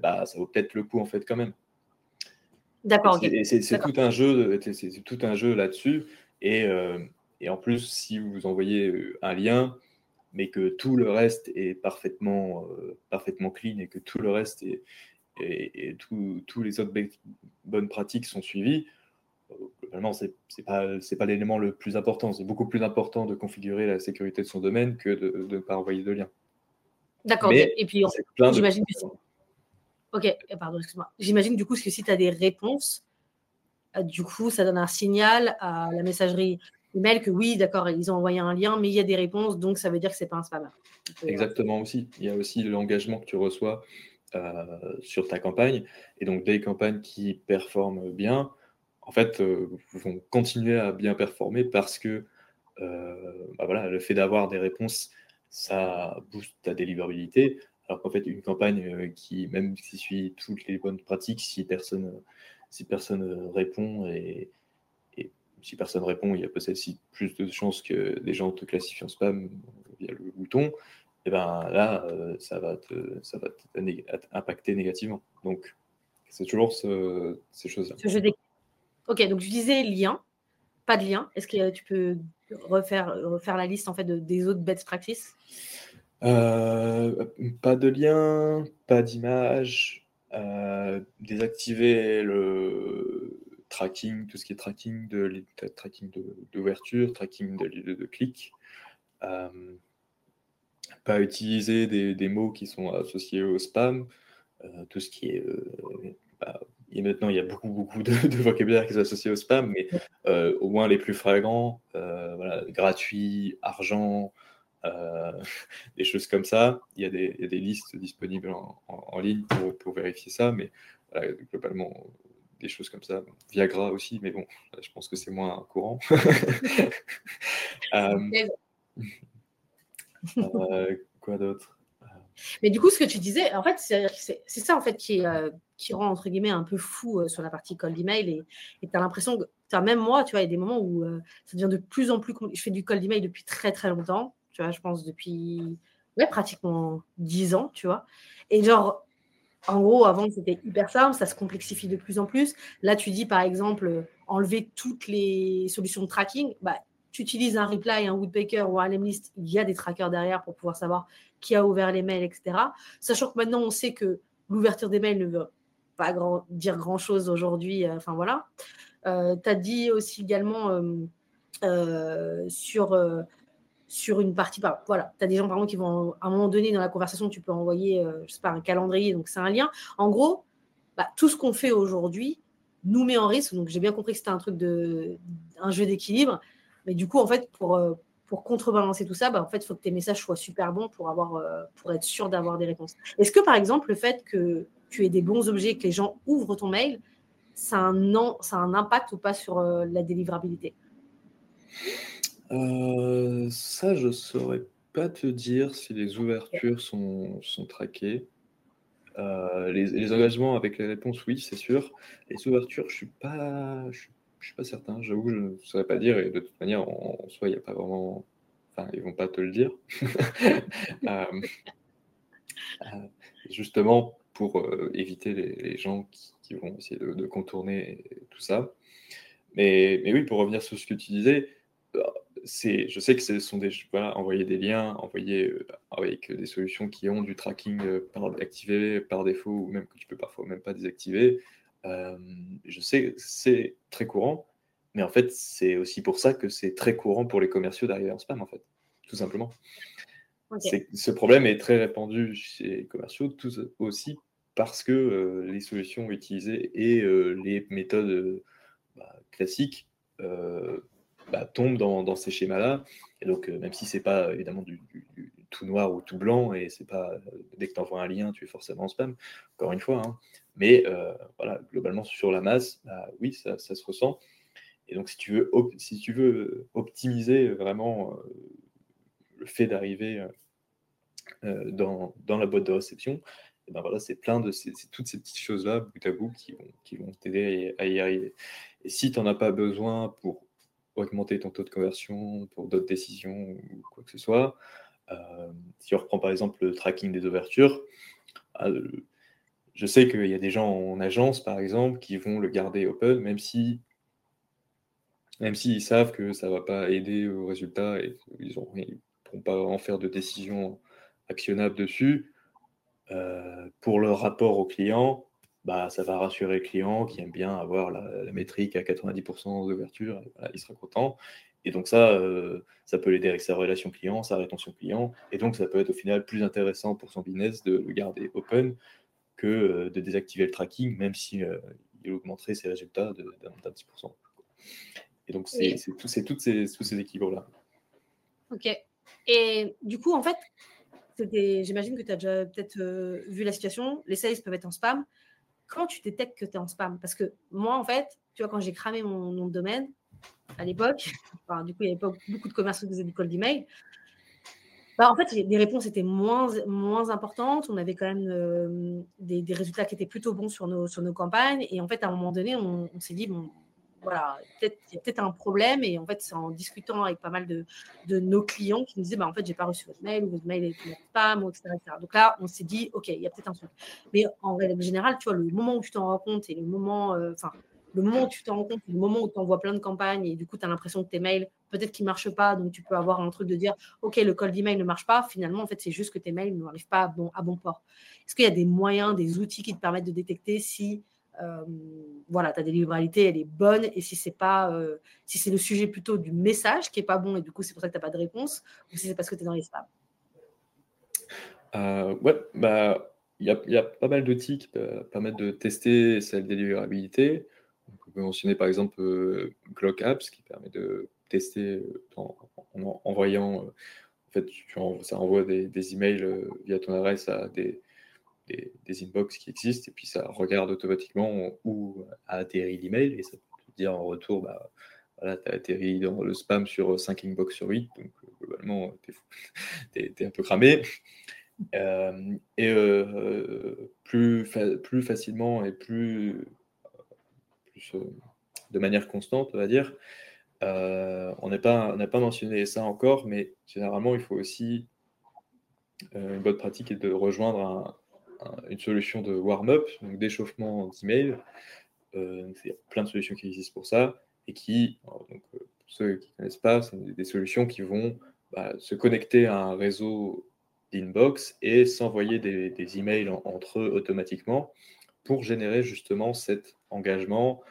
bah, ça vaut peut-être le coup en fait quand même. D'accord. C'est tout un jeu, c'est tout un jeu là-dessus. Et, euh, et, en plus, si vous envoyez euh, un lien, mais que tout le reste est parfaitement, euh, parfaitement clean et que tout le reste est, et, tous les autres bonnes pratiques sont suivies, globalement, ce n'est pas, pas l'élément le plus important. C'est beaucoup plus important de configurer la sécurité de son domaine que de ne pas envoyer de lien. D'accord. Et puis, j'imagine que Ok, pardon, excuse-moi. J'imagine du coup que si tu as des réponses, euh, du coup, ça donne un signal à la messagerie email que oui, d'accord, ils ont envoyé un lien, mais il y a des réponses, donc ça veut dire que ce n'est pas un spam. Exactement aussi. Il y a aussi l'engagement que tu reçois euh, sur ta campagne. Et donc, des campagnes qui performent bien, en fait, euh, vont continuer à bien performer parce que bah voilà, le fait d'avoir des réponses, ça booste ta délivrabilité. Alors qu'en fait, une campagne qui, même si suit toutes les bonnes pratiques, si personne, si personne répond et, si personne répond, il y a peut-être plus de chances que des gens te classifient en spam via le bouton. Et ben là, ça va te, ça va impacter négativement. Donc, c'est toujours ces choses-là. Ok, donc je disais lien, pas de lien. Est-ce que tu peux refaire, refaire la liste en fait de, des autres best practices? Euh, pas de lien, pas d'image, euh, désactiver le tracking, tout ce qui est tracking de tracking d'ouverture, tracking de, clic. Euh, pas utiliser des, mots qui sont associés au spam, tout ce qui est bah, et maintenant, il y a beaucoup, beaucoup de, vocabulaire qui est associé au spam, mais au moins les plus flagrants, gratuit, argent, euh, des choses comme ça. Il y, a des, listes disponibles en, ligne pour, vérifier ça, mais globalement, des choses comme ça. Viagra aussi, mais bon, je pense que c'est moins courant. Euh, euh, quoi d'autre? Mais du coup, ce que tu disais, en fait, c'est ça en fait qui, qui rend entre guillemets un peu fou sur la partie cold email et tu as l'impression que, as, même moi, tu vois, il y a des moments où ça devient de plus en plus. Je fais du cold email depuis très très longtemps tu vois, je pense depuis ouais, pratiquement 10 ans, tu vois. Et genre, en gros, avant, c'était hyper simple, ça se complexifie de plus en plus. Là, tu dis, par exemple, enlever toutes les solutions de tracking, bah, tu utilises un reply, un woodpecker ou un list, il y a des trackers derrière pour pouvoir savoir qui a ouvert les mails, etc. Sachant que maintenant, on sait que l'ouverture des mails ne veut pas grand, dire grand-chose aujourd'hui. Euh, enfin, voilà. Euh, tu as dit aussi également euh, sur sur une partie. voilà, tu as des gens par exemple qui vont, à un moment donné dans la conversation, tu peux envoyer, euh, je sais pas, un calendrier, donc c'est un lien. En gros, bah, tout ce qu'on fait aujourd'hui nous met en risque. Donc j'ai bien compris que c'était un truc de, un jeu d'équilibre, mais du coup, en fait, pour euh, pour contrebalancer tout ça, bah, en fait, il faut que tes messages soient super bons pour avoir, euh, pour être sûr d'avoir des réponses. Est-ce que par exemple, le fait que tu aies des bons objets, que les gens ouvrent ton mail, ça un, ça a un impact ou pas sur la délivrabilité? Euh, ça, je saurais pas te dire si les ouvertures sont, sont traquées. Euh, les, engagements avec les réponses, oui, c'est sûr. Les ouvertures, je suis pas, je, suis pas certain. J'avoue, je ne saurais pas dire. Et de toute manière, en, soi, il n'y a pas vraiment. Enfin, ils vont pas te le dire. Euh, justement, pour éviter les, gens qui, vont essayer de, contourner tout ça. Mais, mais oui, pour revenir sur ce que tu disais, je sais que ce sont des, voilà, envoyer des liens, envoyer euh, avec des solutions qui ont du tracking euh, activé par défaut ou même que tu peux parfois même pas désactiver. Euh, je sais que c'est très courant, mais en fait, c'est aussi pour ça que c'est très courant pour les commerciaux d'arriver en spam, en fait, tout simplement. Ce problème est très répandu chez les commerciaux, tous aussi parce que les solutions utilisées et les méthodes bah, classiques bah, tombe dans, ces schémas-là. Et donc, euh, même si c'est pas évidemment du, tout noir ou tout blanc, et c'est pas euh, dès que tu envoies un lien, tu es forcément en spam, encore une fois. Hein. Mais euh, voilà, globalement, sur la masse, bah, oui, ça, se ressent. Et donc, si tu veux, si tu veux optimiser vraiment le fait d'arriver dans, dans, la boîte de réception, ben voilà, c'est plein de ces, toutes ces petites choses-là, bout à bout, qui vont, qui vont t'aider à y arriver. Et si tu n'en as pas besoin pour augmenter ton taux de conversion pour d'autres décisions ou quoi que ce soit. Euh, si on reprend par exemple le tracking des ouvertures, euh, je sais qu'il y a des gens en agence, par exemple, qui vont le garder open, même si même s'ils savent que ça ne va pas aider au résultat et qu'ils ne pourront pas en faire de décision actionnable dessus, pour le rapport au client, bah, ça va rassurer le client qui aime bien avoir la, métrique à 90% d'ouverture, il sera content. Et donc ça, euh, ça peut l'aider avec sa relation client, sa rétention client, et donc ça peut être au final plus intéressant pour son business de le garder open que euh, de désactiver le tracking, même si euh, il augmenterait ses résultats d'un petit pourcent. Et donc c'est tous ces, tous ces équilibres-là. Ok. Et du coup, en fait, j'imagine que tu as déjà peut-être vu la situation, les sales peuvent être en spam, quand tu détectes que tu es en spam Parce que moi, en fait, tu vois, quand j'ai cramé mon nom de domaine à l'époque, du coup, il n'y avait pas beaucoup de commerces qui faisaient du call d'email. Bah, en fait, les réponses étaient moins, moins importantes. On avait quand même euh, des, des, résultats qui étaient plutôt bons sur nos, sur nos campagnes. Et en fait, à un moment donné, on, on s'est dit, bon, voilà, il y a peut-être un problème. Et en fait, c'est en discutant avec pas mal de, de nos clients qui nous disaient, bah, en fait, j'ai pas reçu votre mail ou votre mail est spam, etc., etc. Donc là, on s'est dit, OK, il y a peut-être un truc. Mais en règle générale, tu vois, le moment où tu t'en rends compte et le moment, euh, enfin, le moment où tu t'en rends compte, le moment où tu envoies plein de campagnes et du coup, tu as l'impression que tes mails, peut-être qu'ils ne marchent pas, donc tu peux avoir un truc de dire, OK, le call d'email ne marche pas. Finalement, en fait, c'est juste que tes mails n'arrivent pas à bon, à bon port. Est-ce qu'il y a des moyens, des outils qui te permettent de détecter si voilà, ta délivrabilité, elle est bonne. Et si c'est pas, euh, si c'est le sujet plutôt du message qui est pas bon et du coup c'est pour ça que tu n'as pas de réponse, ou si c'est parce que tu es dans les spams? Euh, ouais, bah il y, a pas mal d'outils qui permettent de tester cette délivrabilité. on peut mentionner par exemple Clock Apps qui permet de tester en, envoyant, en fait, ça envoie des, des emails via ton adresse à des, des, inbox qui existent, et puis ça regarde automatiquement où a atterri l'email, et ça peut te dire en retour, bah, voilà, tu as atterri dans le spam sur 5 inbox sur 8, donc euh, globalement, tu es, un peu cramé. Euh, et euh, plus, plus facilement et plus, de manière constante, on va dire, on n'a pas, pas mentionné ça encore, mais généralement, il faut aussi une bonne pratique est de rejoindre un, une solution de warm-up, donc d'échauffement d'email. Euh, il y a plein de solutions qui existent pour ça et qui, euh, pour ceux qui ne connaissent pas, sont des, solutions qui vont bah, se connecter à un réseau d'inbox et s'envoyer des, emails entre eux automatiquement pour générer justement cet engagement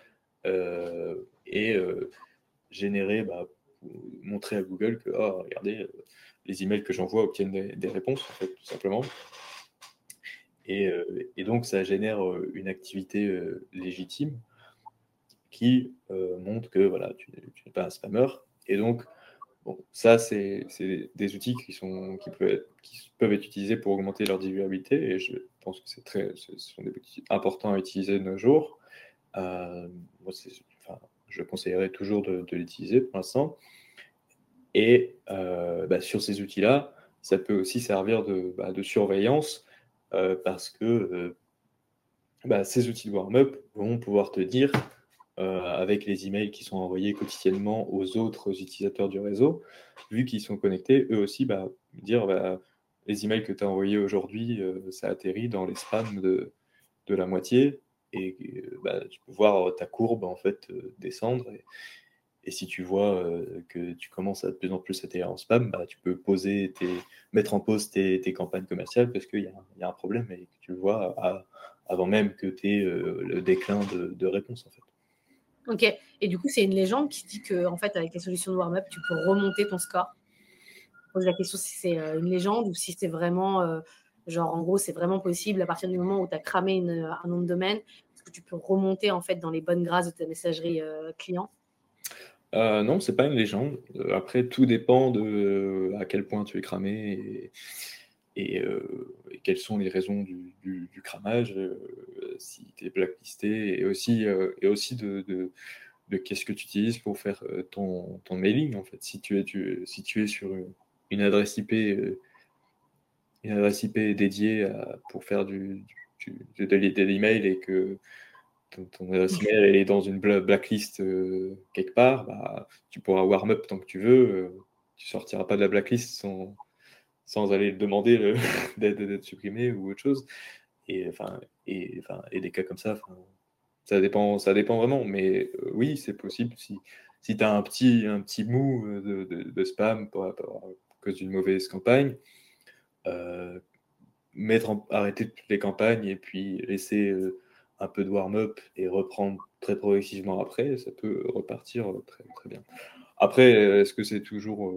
euh, et générer, bah, montrer à Google que, oh, regardez, les emails que j'envoie obtiennent des, réponses, tout simplement. Euh, et, donc, ça génère euh, une activité euh, légitime qui montre que voilà, tu, n'es pas un spammer. Et donc, ça, c'est des outils qui, peuvent être, utilisés pour augmenter leur durabilité. Et je pense que très, ce sont des outils importants à utiliser de nos jours. moi, je conseillerais toujours de, l'utiliser pour l'instant. Et bah, sur ces outils-là, ça peut aussi servir de, bah, surveillance parce que euh, bah, ces outils de warm-up vont pouvoir te dire, euh, avec les emails qui sont envoyés quotidiennement aux autres utilisateurs du réseau, vu qu'ils sont connectés, eux aussi, bah, dire bah, les emails que tu as envoyés aujourd'hui, ça atterrit dans les spams de, la moitié, et tu peux voir ta courbe en fait descendre. Et si tu vois euh, que tu commences à de plus en plus être en spam, bah, tu peux poser mettre en pause tes, campagnes commerciales parce qu'il y, a un problème et que tu le vois avant même que tu aies euh, le déclin de, de, réponse. En fait. Ok. Et du coup, c'est une légende qui dit que en fait, avec les solutions de warm-up, tu peux remonter ton score. Je pose la question si c'est euh, une légende ou si c'est vraiment, genre, en gros, c'est vraiment possible à partir du moment où tu as cramé un nom de domaine, que tu peux remonter en fait dans les bonnes grâces de ta messagerie client euh, non, c'est pas une légende. Euh, après, tout dépend de euh, à quel point tu es cramé et, quelles sont les raisons du, cramage, si tu es blacklisté, et aussi, de, qu'est-ce que tu utilises pour faire ton, mailing. En fait, si tu es, sur une, adresse IP, une adresse IP dédiée pour faire du, de, l'email et que ton, adresse email est dans une blacklist euh, quelque part, bah, tu pourras warm up tant que tu veux. Euh, tu sortiras pas de la blacklist sans, sans aller demander d'être supprimé ou autre chose. Et, enfin, et, enfin, et des cas comme ça, ça dépend, ça dépend vraiment. Mais euh, oui, c'est possible. Si, si tu as un petit, un petit mou de, de, spam à cause d'une mauvaise campagne, mettre arrêter toutes les campagnes et puis laisser un peu de warm-up et reprendre très progressivement après, ça peut repartir très, très bien. Après, est-ce que c'est toujours.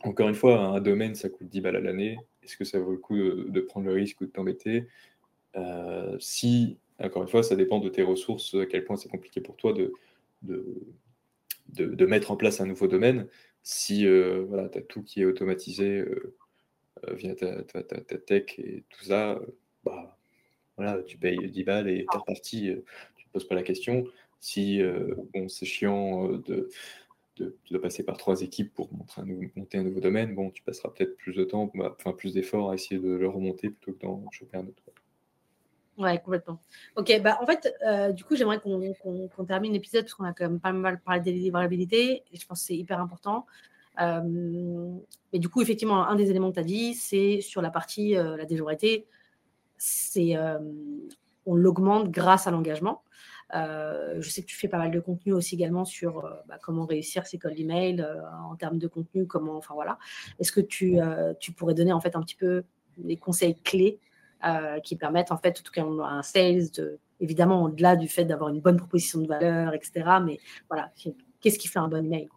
encore une fois, un domaine, ça coûte 10 balles à l'année. Est-ce que ça vaut le coup de, prendre le risque ou de t'embêter? Si, encore une fois, ça dépend de tes ressources, à quel point c'est compliqué pour toi de, de, de, mettre en place un nouveau domaine. Si voilà, tu as tout qui est automatisé via ta, ta, ta, tech et tout ça, bah, voilà, tu payes 10 balles et tu es reparti, tu ne poses pas la question. Si bon, c'est chiant de, de, passer par trois équipes pour monter un, monter un nouveau domaine, bon, tu passeras peut-être plus de temps, bah, enfin plus d'efforts à essayer de le remonter plutôt que d'en choper un autre. Ouais, complètement. Ok, bah en fait, euh, du coup, j'aimerais qu'on termine l'épisode parce qu'on a quand même pas mal parlé de délivrabilité et je pense que c'est hyper important. Euh, mais du coup, effectivement, un des éléments que tu as dit, c'est sur la partie, euh, la délivrabilité, c'est on l'augmente grâce à l'engagement. je sais que tu fais pas mal de contenu aussi également sur bah, comment réussir ses calls d'email en termes de contenu, comment, enfin voilà. Est-ce que tu, tu pourrais donner en fait un petit peu les conseils clés euh, qui permettent en fait, en tout cas, un sales, de, évidemment, au-delà du fait d'avoir une bonne proposition de valeur, etc. Mais voilà, qu'est-ce qui fait un bon email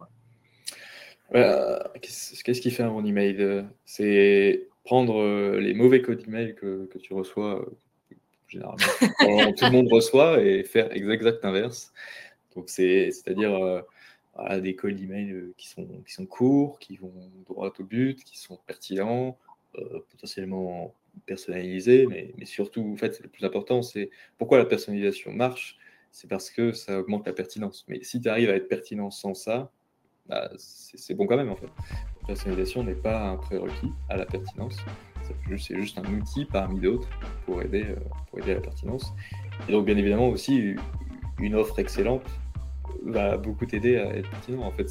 Qu'est-ce qui fait un bon email? C'est prendre euh, les mauvais codes email que, que tu reçois, euh, généralement, tout le monde reçoit, et faire exact inverse. Donc, c'est-à-dire des codes email qui sont, qui sont courts, qui vont droit au but, qui sont pertinents, potentiellement personnalisé, mais, mais, surtout, en fait, le plus important, c'est pourquoi la personnalisation marche, c'est parce que ça augmente la pertinence. Mais si tu arrives à être pertinent sans ça, bah, c'est bon quand même, en fait. La personnalisation n'est pas un prérequis à la pertinence, c'est juste un outil parmi d'autres pour aider, euh, pour aider à la pertinence. Et donc, bien évidemment, aussi, une offre excellente va beaucoup t'aider à être pertinent, en fait.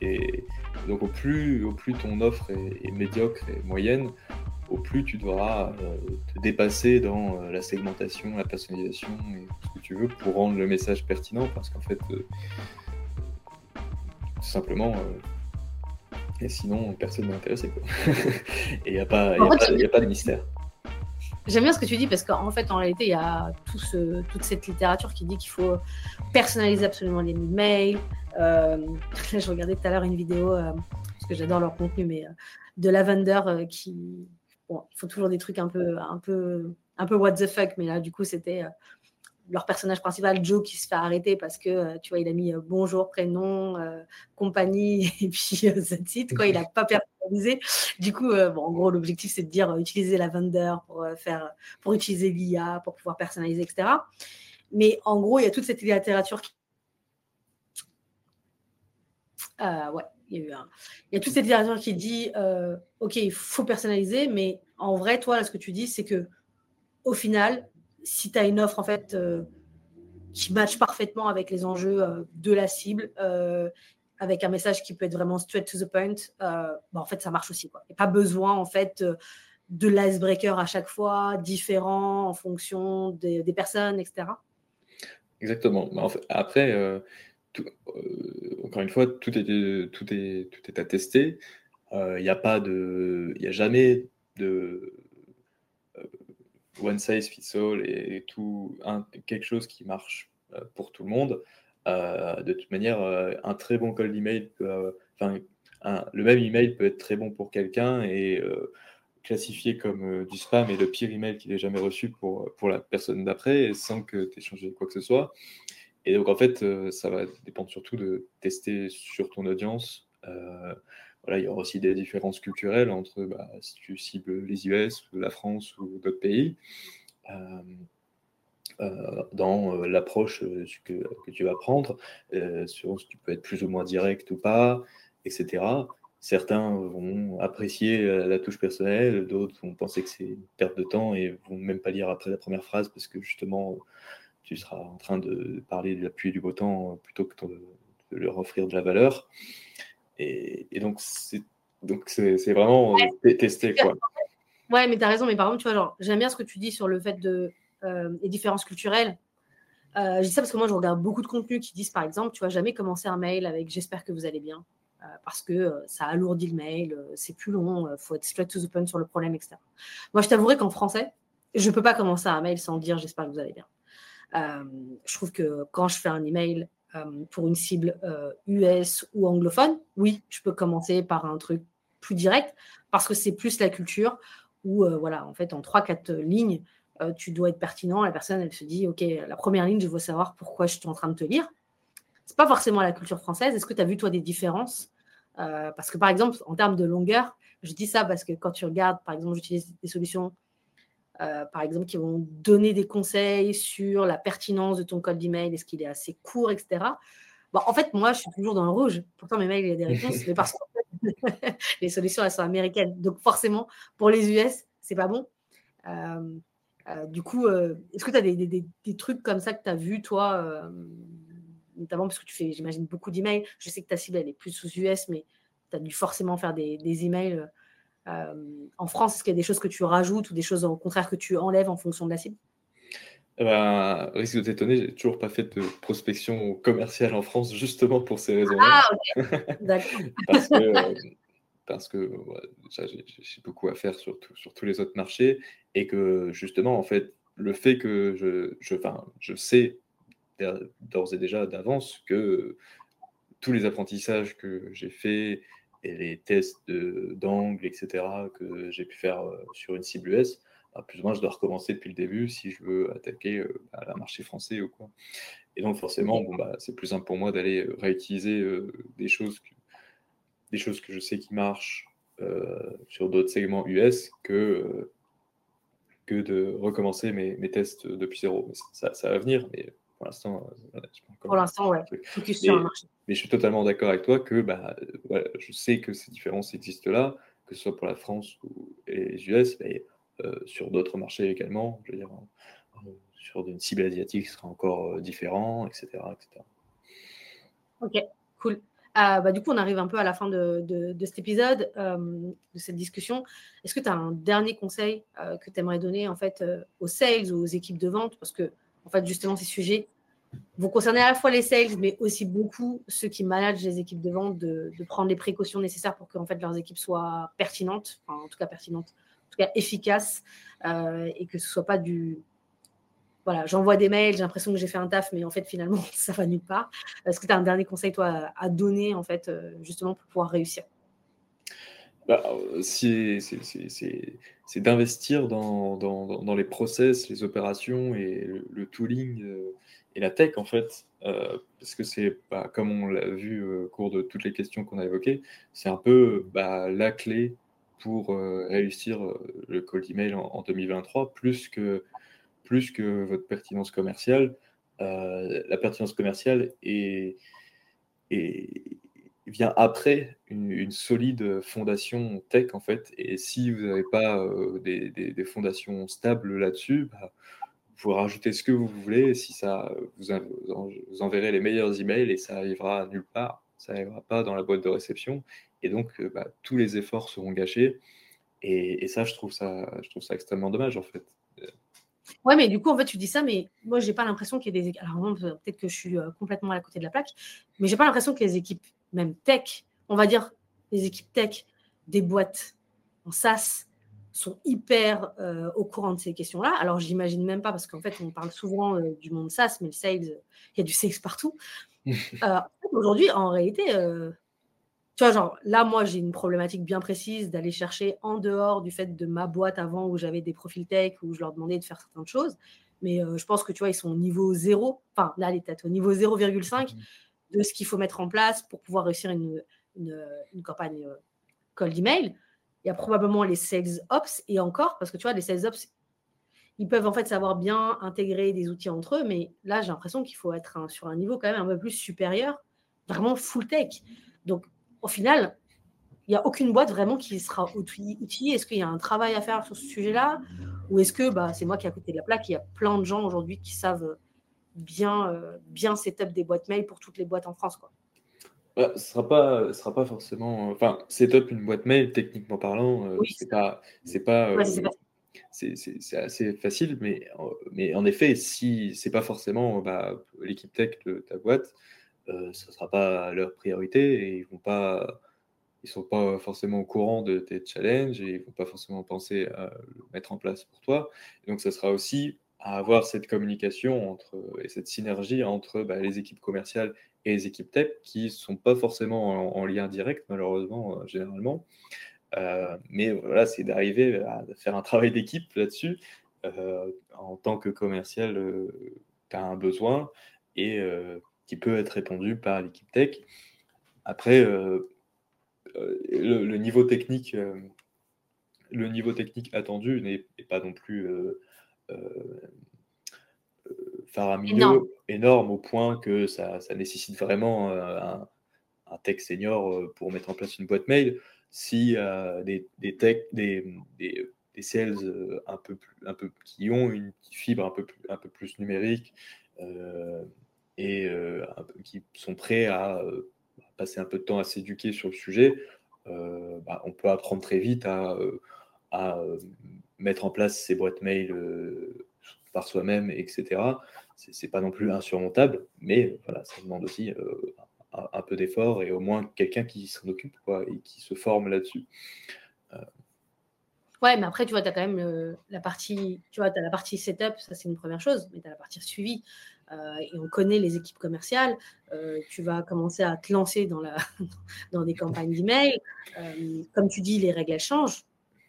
Et donc, au plus, au plus ton offre est médiocre et moyenne, au plus tu devras euh, te dépasser dans euh, la segmentation, la personnalisation et tout ce que tu veux pour rendre le message pertinent parce qu'en fait, simplement, et sinon personne n'est intéressé. et il n'y a, pas, a, pas de mystère. J'aime bien ce que tu dis parce qu'en fait, en réalité, il y a tout ce, toute cette littérature qui dit qu'il faut personnaliser absolument les mails. je regardais tout à l'heure une vidéo, parce que j'adore leur contenu, mais de Lavender qui, Bon, il faut toujours des trucs un peu, un peu, un peu what the fuck, mais là, du coup, c'était euh, leur personnage principal, Joe, qui se fait arrêter parce que, euh, tu vois, il a mis euh, bonjour, prénom, compagnie, et puis that's it, quoi. Il n'a pas personnalisé. Du coup, bon, en gros, l'objectif, c'est de dire utiliser la vendeur pour, faire, pour utiliser l'IA, pour pouvoir personnaliser, etc. Mais en gros, il y a toute cette littérature qui. ouais il y, a toute cette littérature qui dit euh, ok, il faut personnaliser, mais en vrai, toi, là, ce que tu dis, c'est que au final, si tu as une offre en fait euh, qui matche parfaitement avec les enjeux euh, de la cible, avec un message qui peut être vraiment straight to the point, bah, en fait, ça marche aussi. Il n'y a pas besoin en fait de l'icebreaker à chaque fois, différent en fonction des, personnes, etc. Exactement. En fait, après, euh, encore une fois, tout est, tout est, tout est à tester. Il euh, n'y a pas de, il a jamais de euh, one size fits all et, tout quelque chose qui marche pour tout le monde. de toute manière, un très bon call d'email peut, enfin, le même email peut être très bon pour quelqu'un et classifié comme du spam et le pire email qu'il ait jamais reçu pour, pour la personne d'après sans que tu aies changé quoi que ce soit. Et donc, en fait, euh, ça va dépendre surtout de tester sur ton audience. Euh, voilà, il y aura aussi des différences culturelles entre bah, si tu cibles les US, la France ou d'autres pays. Euh, dans l'approche que, tu vas prendre, sur ce qui peut être plus ou moins direct ou pas, etc. Certains vont apprécier la touche personnelle, d'autres vont penser que c'est une perte de temps et vont même pas lire après la première phrase parce que justement tu seras en train de parler de l'appui du beau temps euh, plutôt que de, leur offrir de la valeur. Et, donc, c'est donc c'est vraiment ouais, tester quoi. Ouais, mais tu as raison. Mais par exemple, tu vois, j'aime bien ce que tu dis sur le fait de euh, les différences culturelles. Euh, je dis ça parce que moi, je regarde beaucoup de contenus qui disent, par exemple, tu vas jamais commencer un mail avec j'espère que vous allez bien. parce que ça alourdit le mail, c'est plus long, il faut être straight to the point sur le problème, etc. Moi, je t'avouerai qu'en français, je ne peux pas commencer un mail sans dire j'espère que vous allez bien. je trouve que quand je fais un email pour une cible US ou anglophone, oui, je peux commencer par un truc plus direct parce que c'est plus la culture où, voilà, en fait, en 3-4 lignes, tu dois être pertinent. La personne, elle se dit, OK, la première ligne, je veux savoir pourquoi je suis en train de te lire. C'est pas forcément la culture française. Est-ce que tu as vu, toi, des différences Parce que, par exemple, en termes de longueur, je dis ça parce que quand tu regardes, par exemple, j'utilise des solutions euh, par exemple, qui vont donner des conseils sur la pertinence de ton code d'email, est-ce qu'il est assez court, etc. En fait, moi, je suis toujours dans le rouge. Pourtant, mes mails, il y a des réponses, mais parce que les solutions, elles sont américaines. Donc, forcément, pour les US, c'est pas bon. Euh, euh, du coup, est-ce que tu as des, trucs comme ça que tu as vu, toi, notamment parce que tu fais, j'imagine, beaucoup d'emails. Je sais que ta cible, elle est plus sous US, mais tu as dû forcément faire des, emails en France, est-ce qu'il y a des choses que tu rajoutes ou des choses au contraire que tu enlèves en fonction de la cible? Eh ben, risque de t'étonner, j'ai toujours pas fait de prospection commerciale en France, justement pour ces raisons-là. Ah, ok. D'accord. parce que, euh, parce que j'ai beaucoup à faire sur, sur, tous les autres marchés et que justement, en fait, le fait que je, je, je sais d'ores et déjà d'avance que tous les apprentissages que j'ai faits les tests d'angle, etc., que j'ai pu faire euh, sur une cible US, bah, plus ou moins, je dois recommencer depuis le début si je veux attaquer euh, bah, la marché français ou quoi. Et donc, forcément, bah, c'est plus simple pour moi d'aller euh, réutiliser des, choses que, des choses que je sais qui marchent sur d'autres segments US que, que de recommencer mes, mes tests depuis zéro. Ça, ça, va venir, mais pour l'instant, pour l'instant, ouais. Focus sur marché mais je suis totalement d'accord avec toi que bah, je sais que ces différences existent là, que ce soit pour la France ou les US, mais euh, sur d'autres marchés également, je veux dire, euh, sur une cible asiatique, ce sera encore euh, différent, etc., etc. Ok, cool. bah, du coup, on arrive un peu à la fin de, de, cet épisode, de cette discussion. Est-ce que tu as un dernier conseil que tu aimerais donner en fait, aux sales ou aux équipes de vente? Parce que, en fait, justement, ces sujets, vous concernez à la fois les sales, mais aussi beaucoup ceux qui managent les équipes de vente, de, prendre les précautions nécessaires pour que fait, leurs équipes soient pertinentes, en tout cas pertinentes, en tout cas efficaces, euh, et que ce ne soit pas du... Voilà, j'envoie des mails, j'ai l'impression que j'ai fait un taf, mais en fait, finalement, ça va nulle part. Est-ce que tu as un dernier conseil, toi, à donner, en fait, euh, justement, pour pouvoir réussir? Bah, c'est d'investir dans, les process, les opérations et le, tooling euh, et la tech, en fait, euh, parce que c'est, bah, comme on l'a vu euh, au cours de toutes les questions qu'on a évoquées, c'est un peu bah, la clé pour euh, réussir le call email en, en, 2023, plus que, votre pertinence commerciale. la pertinence commerciale est, vient après une, solide fondation tech, en fait. Et si vous n'avez pas des, des, fondations stables là-dessus, bah, vous rajouter ce que vous voulez. Si ça, vous, enverrez les meilleurs emails et ça arrivera nulle part. Ça n'arrivera pas dans la boîte de réception. Et donc, euh, bah, tous les efforts seront gâchés. Et, ça, je trouve ça, je trouve ça extrêmement dommage, en fait. Ouais, mais du coup, en fait, tu dis ça, mais moi, j'ai pas l'impression qu'il y ait des. Alors, peut-être que je suis euh, complètement à côté de la plaque, mais j'ai pas l'impression que les équipes, même tech, on va dire les équipes tech des boîtes en SaaS, sont hyper euh, au courant de ces questions-là. Alors, j'imagine même pas, parce qu'en fait, on parle souvent euh, du monde SaaS, mais le sales, il y a du sales partout. Euh, aujourd'hui, en réalité, tu vois, genre, là, moi, j'ai une problématique bien précise d'aller chercher en dehors du fait de ma boîte avant où j'avais des profils tech, où je leur demandais de faire certaines choses. Mais je pense que, tu vois, ils sont au niveau zéro, enfin, là, les têtes, au niveau 0,5 mmh. De ce qu'il faut mettre en place pour pouvoir réussir une, une, une campagne cold email il y a probablement les sales ops et encore, parce que tu vois, les sales ops, ils peuvent en fait savoir bien intégrer des outils entre eux, mais là, j'ai l'impression qu'il faut être sur un niveau quand même un peu plus supérieur, vraiment full tech. Donc, au final, il n'y a aucune boîte vraiment qui sera outillée. Est-ce qu'il y a un travail à faire sur ce sujet-là? Ou est-ce que bah, c'est moi qui ai à côté de la plaque? Il y a plein de gens aujourd'hui qui savent bien, euh, bien setup des boîtes mail pour toutes les boîtes en France. Quoi. Bah, ce sera pas, sera pas forcément. Enfin, setup une boîte mail, techniquement parlant, euh, c'est pas, c'est pas, euh, c'est assez facile, mais, mais en effet, si c'est pas forcément bah, l'équipe tech de ta boîte, ce ne sera pas leur priorité et ils vont pas ils sont pas forcément au courant de tes challenges et ils vont pas forcément penser à le mettre en place pour toi. donc, ça sera aussi à avoir cette communication entre, et cette synergie entre bah, les équipes commerciales et les équipes tech qui ne sont pas forcément en, lien direct, malheureusement, euh, généralement. Euh, mais voilà, c'est d'arriver à faire un travail d'équipe là-dessus. Euh, en tant que commercial, tu as un besoin et qui peut être répondu par l'équipe tech. Après, le, niveau technique, le niveau technique attendu n'est pas non plus faramineux, énorme. au point que ça, nécessite vraiment un, un, tech senior pour mettre en place une boîte mail. Si des, des, tech, des, des, sales un peu, un peu, qui ont une fibre un peu plus, un peu plus numérique et qui sont prêts à passer un peu de temps à s'éduquer sur le sujet, bah, on peut apprendre très vite à, à mettre en place ces boîtes mail par soi-même, etc. C'est pas non plus insurmontable, mais voilà, ça demande aussi un, peu d'effort et au moins quelqu'un qui s'en occupe quoi, et qui se forme là-dessus. Ouais, mais après, tu vois, tu as quand même la partie, tu vois, la partie setup, ça c'est une première chose, mais tu as la partie suivi. et on connaît les équipes commerciales. tu vas commencer à te lancer dans, la, dans des campagnes d'email. comme tu dis, les règles elles changent.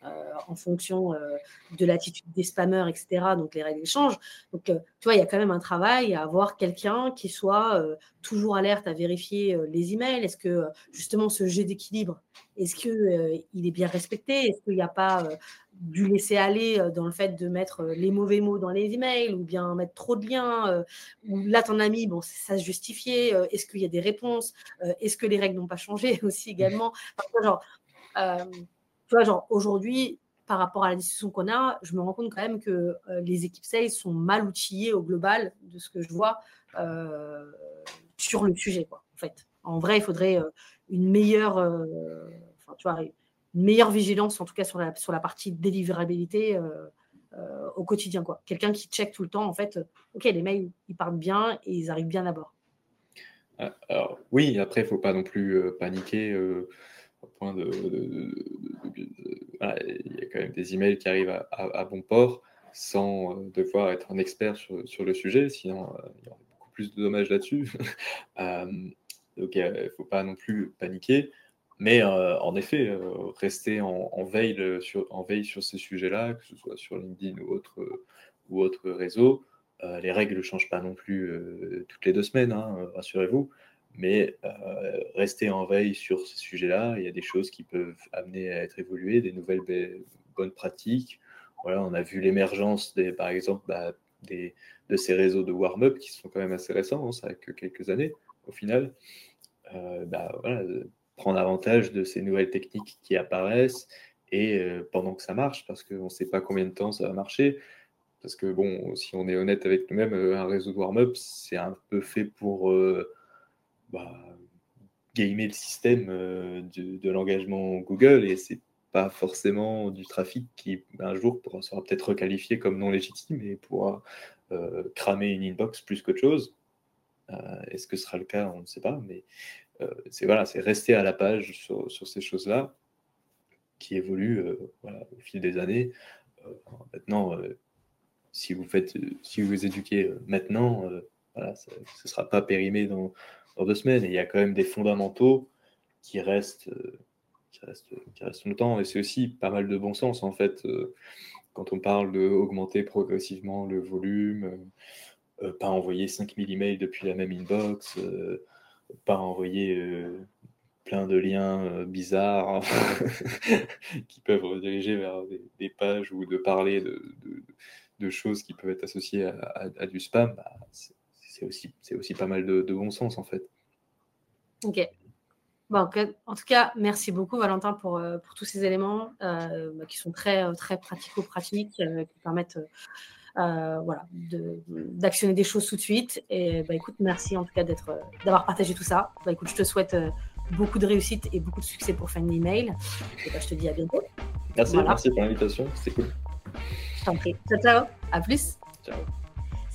Euh, en fonction euh, de l'attitude des spammers, etc. Donc les règles changent. Donc euh, tu vois, il y a quand même un travail à avoir quelqu'un qui soit toujours alerte à vérifier les emails. Est-ce que justement ce jeu d'équilibre, est-ce qu'il il est bien respecté? Est-ce qu'il n'y a pas du laisser aller dans le fait de mettre les mauvais mots dans les emails ou bien mettre trop de liens ou là ton ami bon ça se justifiait est-ce qu'il y a des réponses est-ce que les règles n'ont pas changé aussi également? Genre tu vois, genre aujourd'hui, par rapport à la discussion qu'on a, je me rends compte quand même que euh, les équipes sales sont mal outillées au global de ce que je vois euh, sur le sujet. Quoi, en fait, en vrai, il faudrait euh, une meilleure, tu vois, une meilleure vigilance, en tout cas sur la, sur la partie délivrabilité au quotidien. Quoi. Quelqu'un qui check tout le temps, en fait, ok, les mails, ils partent bien et ils arrivent bien à bord. Alors oui, après, il ne faut pas non plus paniquer point de, il y a quand même des emails qui arrivent à, bon port sans euh, devoir être un expert sur, le sujet, sinon euh, il y aurait beaucoup plus de dommages là-dessus. Euh, donc il ne faut pas non plus paniquer, mais en effet, rester en, veille sur, ces sujets-là, que ce soit sur LinkedIn ou autre, ou autre réseau. les règles ne changent pas non plus toutes les deux semaines, hein, rassurez-vous mais euh, rester en veille sur ces sujets-là. Il y a des choses qui peuvent amener à être évoluées, des nouvelles bonnes pratiques. Voilà, on a vu l'émergence, par exemple, bah, de ces réseaux de warm-up qui sont quand même assez récents, hein, ça n'a que quelques années au final. Euh, bah, prendre avantage de ces nouvelles techniques qui apparaissent et euh, pendant que ça marche, parce qu'on ne sait pas combien de temps ça va marcher. Parce que, bon, si on est honnête avec nous-mêmes, un réseau de warm-up, c'est un peu fait pour bah, gamer le système euh, de, l'engagement Google et c'est pas forcément du trafic qui un jour sera peut-être requalifié comme non légitime et pourra euh, cramer une inbox plus qu'autre chose. Euh, est-ce que ce sera le cas? On ne sait pas, mais c'est voilà, c'est rester à la page sur, ces choses-là qui évoluent au fil des années. maintenant, si vous faites, si vous, vous éduquez maintenant, voilà, ce ne sera pas périmé dans, dans deux semaines. Et il y a quand même des fondamentaux qui restent, euh, qui restent, qui restent longtemps. Et c'est aussi pas mal de bon sens, en fait, euh, quand on parle d'augmenter progressivement le volume, euh, pas envoyer 5000 emails depuis la même inbox, pas envoyer plein de liens bizarres qui peuvent rediriger vers des, pages ou de parler de, choses qui peuvent être associées à, du spam, bah, c'est aussi, aussi pas mal de, bon sens en fait. Ok. Bon, en tout cas, merci beaucoup Valentin pour, euh, pour tous ces éléments euh, bah, qui sont très, euh, très pratico-pratiques, qui permettent voilà, d'actionner des choses tout de suite. Et bah, écoute, merci en tout cas d'avoir partagé tout ça. Bah, écoute, je te souhaite beaucoup de réussite et beaucoup de succès pour Fan Email. Et bah, je te dis à bientôt. Merci, merci pour l'invitation, c'est cool. Je t'en prie. Ciao, ciao. À plus. Ciao.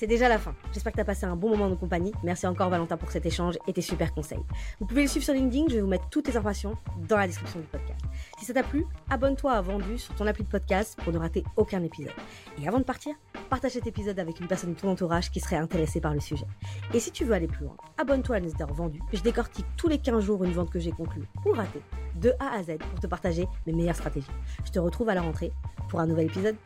C'est déjà la fin. J'espère que tu as passé un bon moment de compagnie. Merci encore Valentin pour cet échange et tes super conseils. Vous pouvez le suivre sur LinkedIn, je vais vous mettre toutes les informations dans la description du podcast. Si ça t'a plu, abonne-toi à Vendu sur ton appli de podcast pour ne rater aucun épisode. Et avant de partir, partage cet épisode avec une personne de ton entourage qui serait intéressée par le sujet. Et si tu veux aller plus loin, abonne-toi à la newsletter Vendu. Je décortique tous les 15 jours une vente que j'ai conclue ou ratée de A à Z pour te partager mes meilleures stratégies. Je te retrouve à la rentrée pour un nouvel épisode.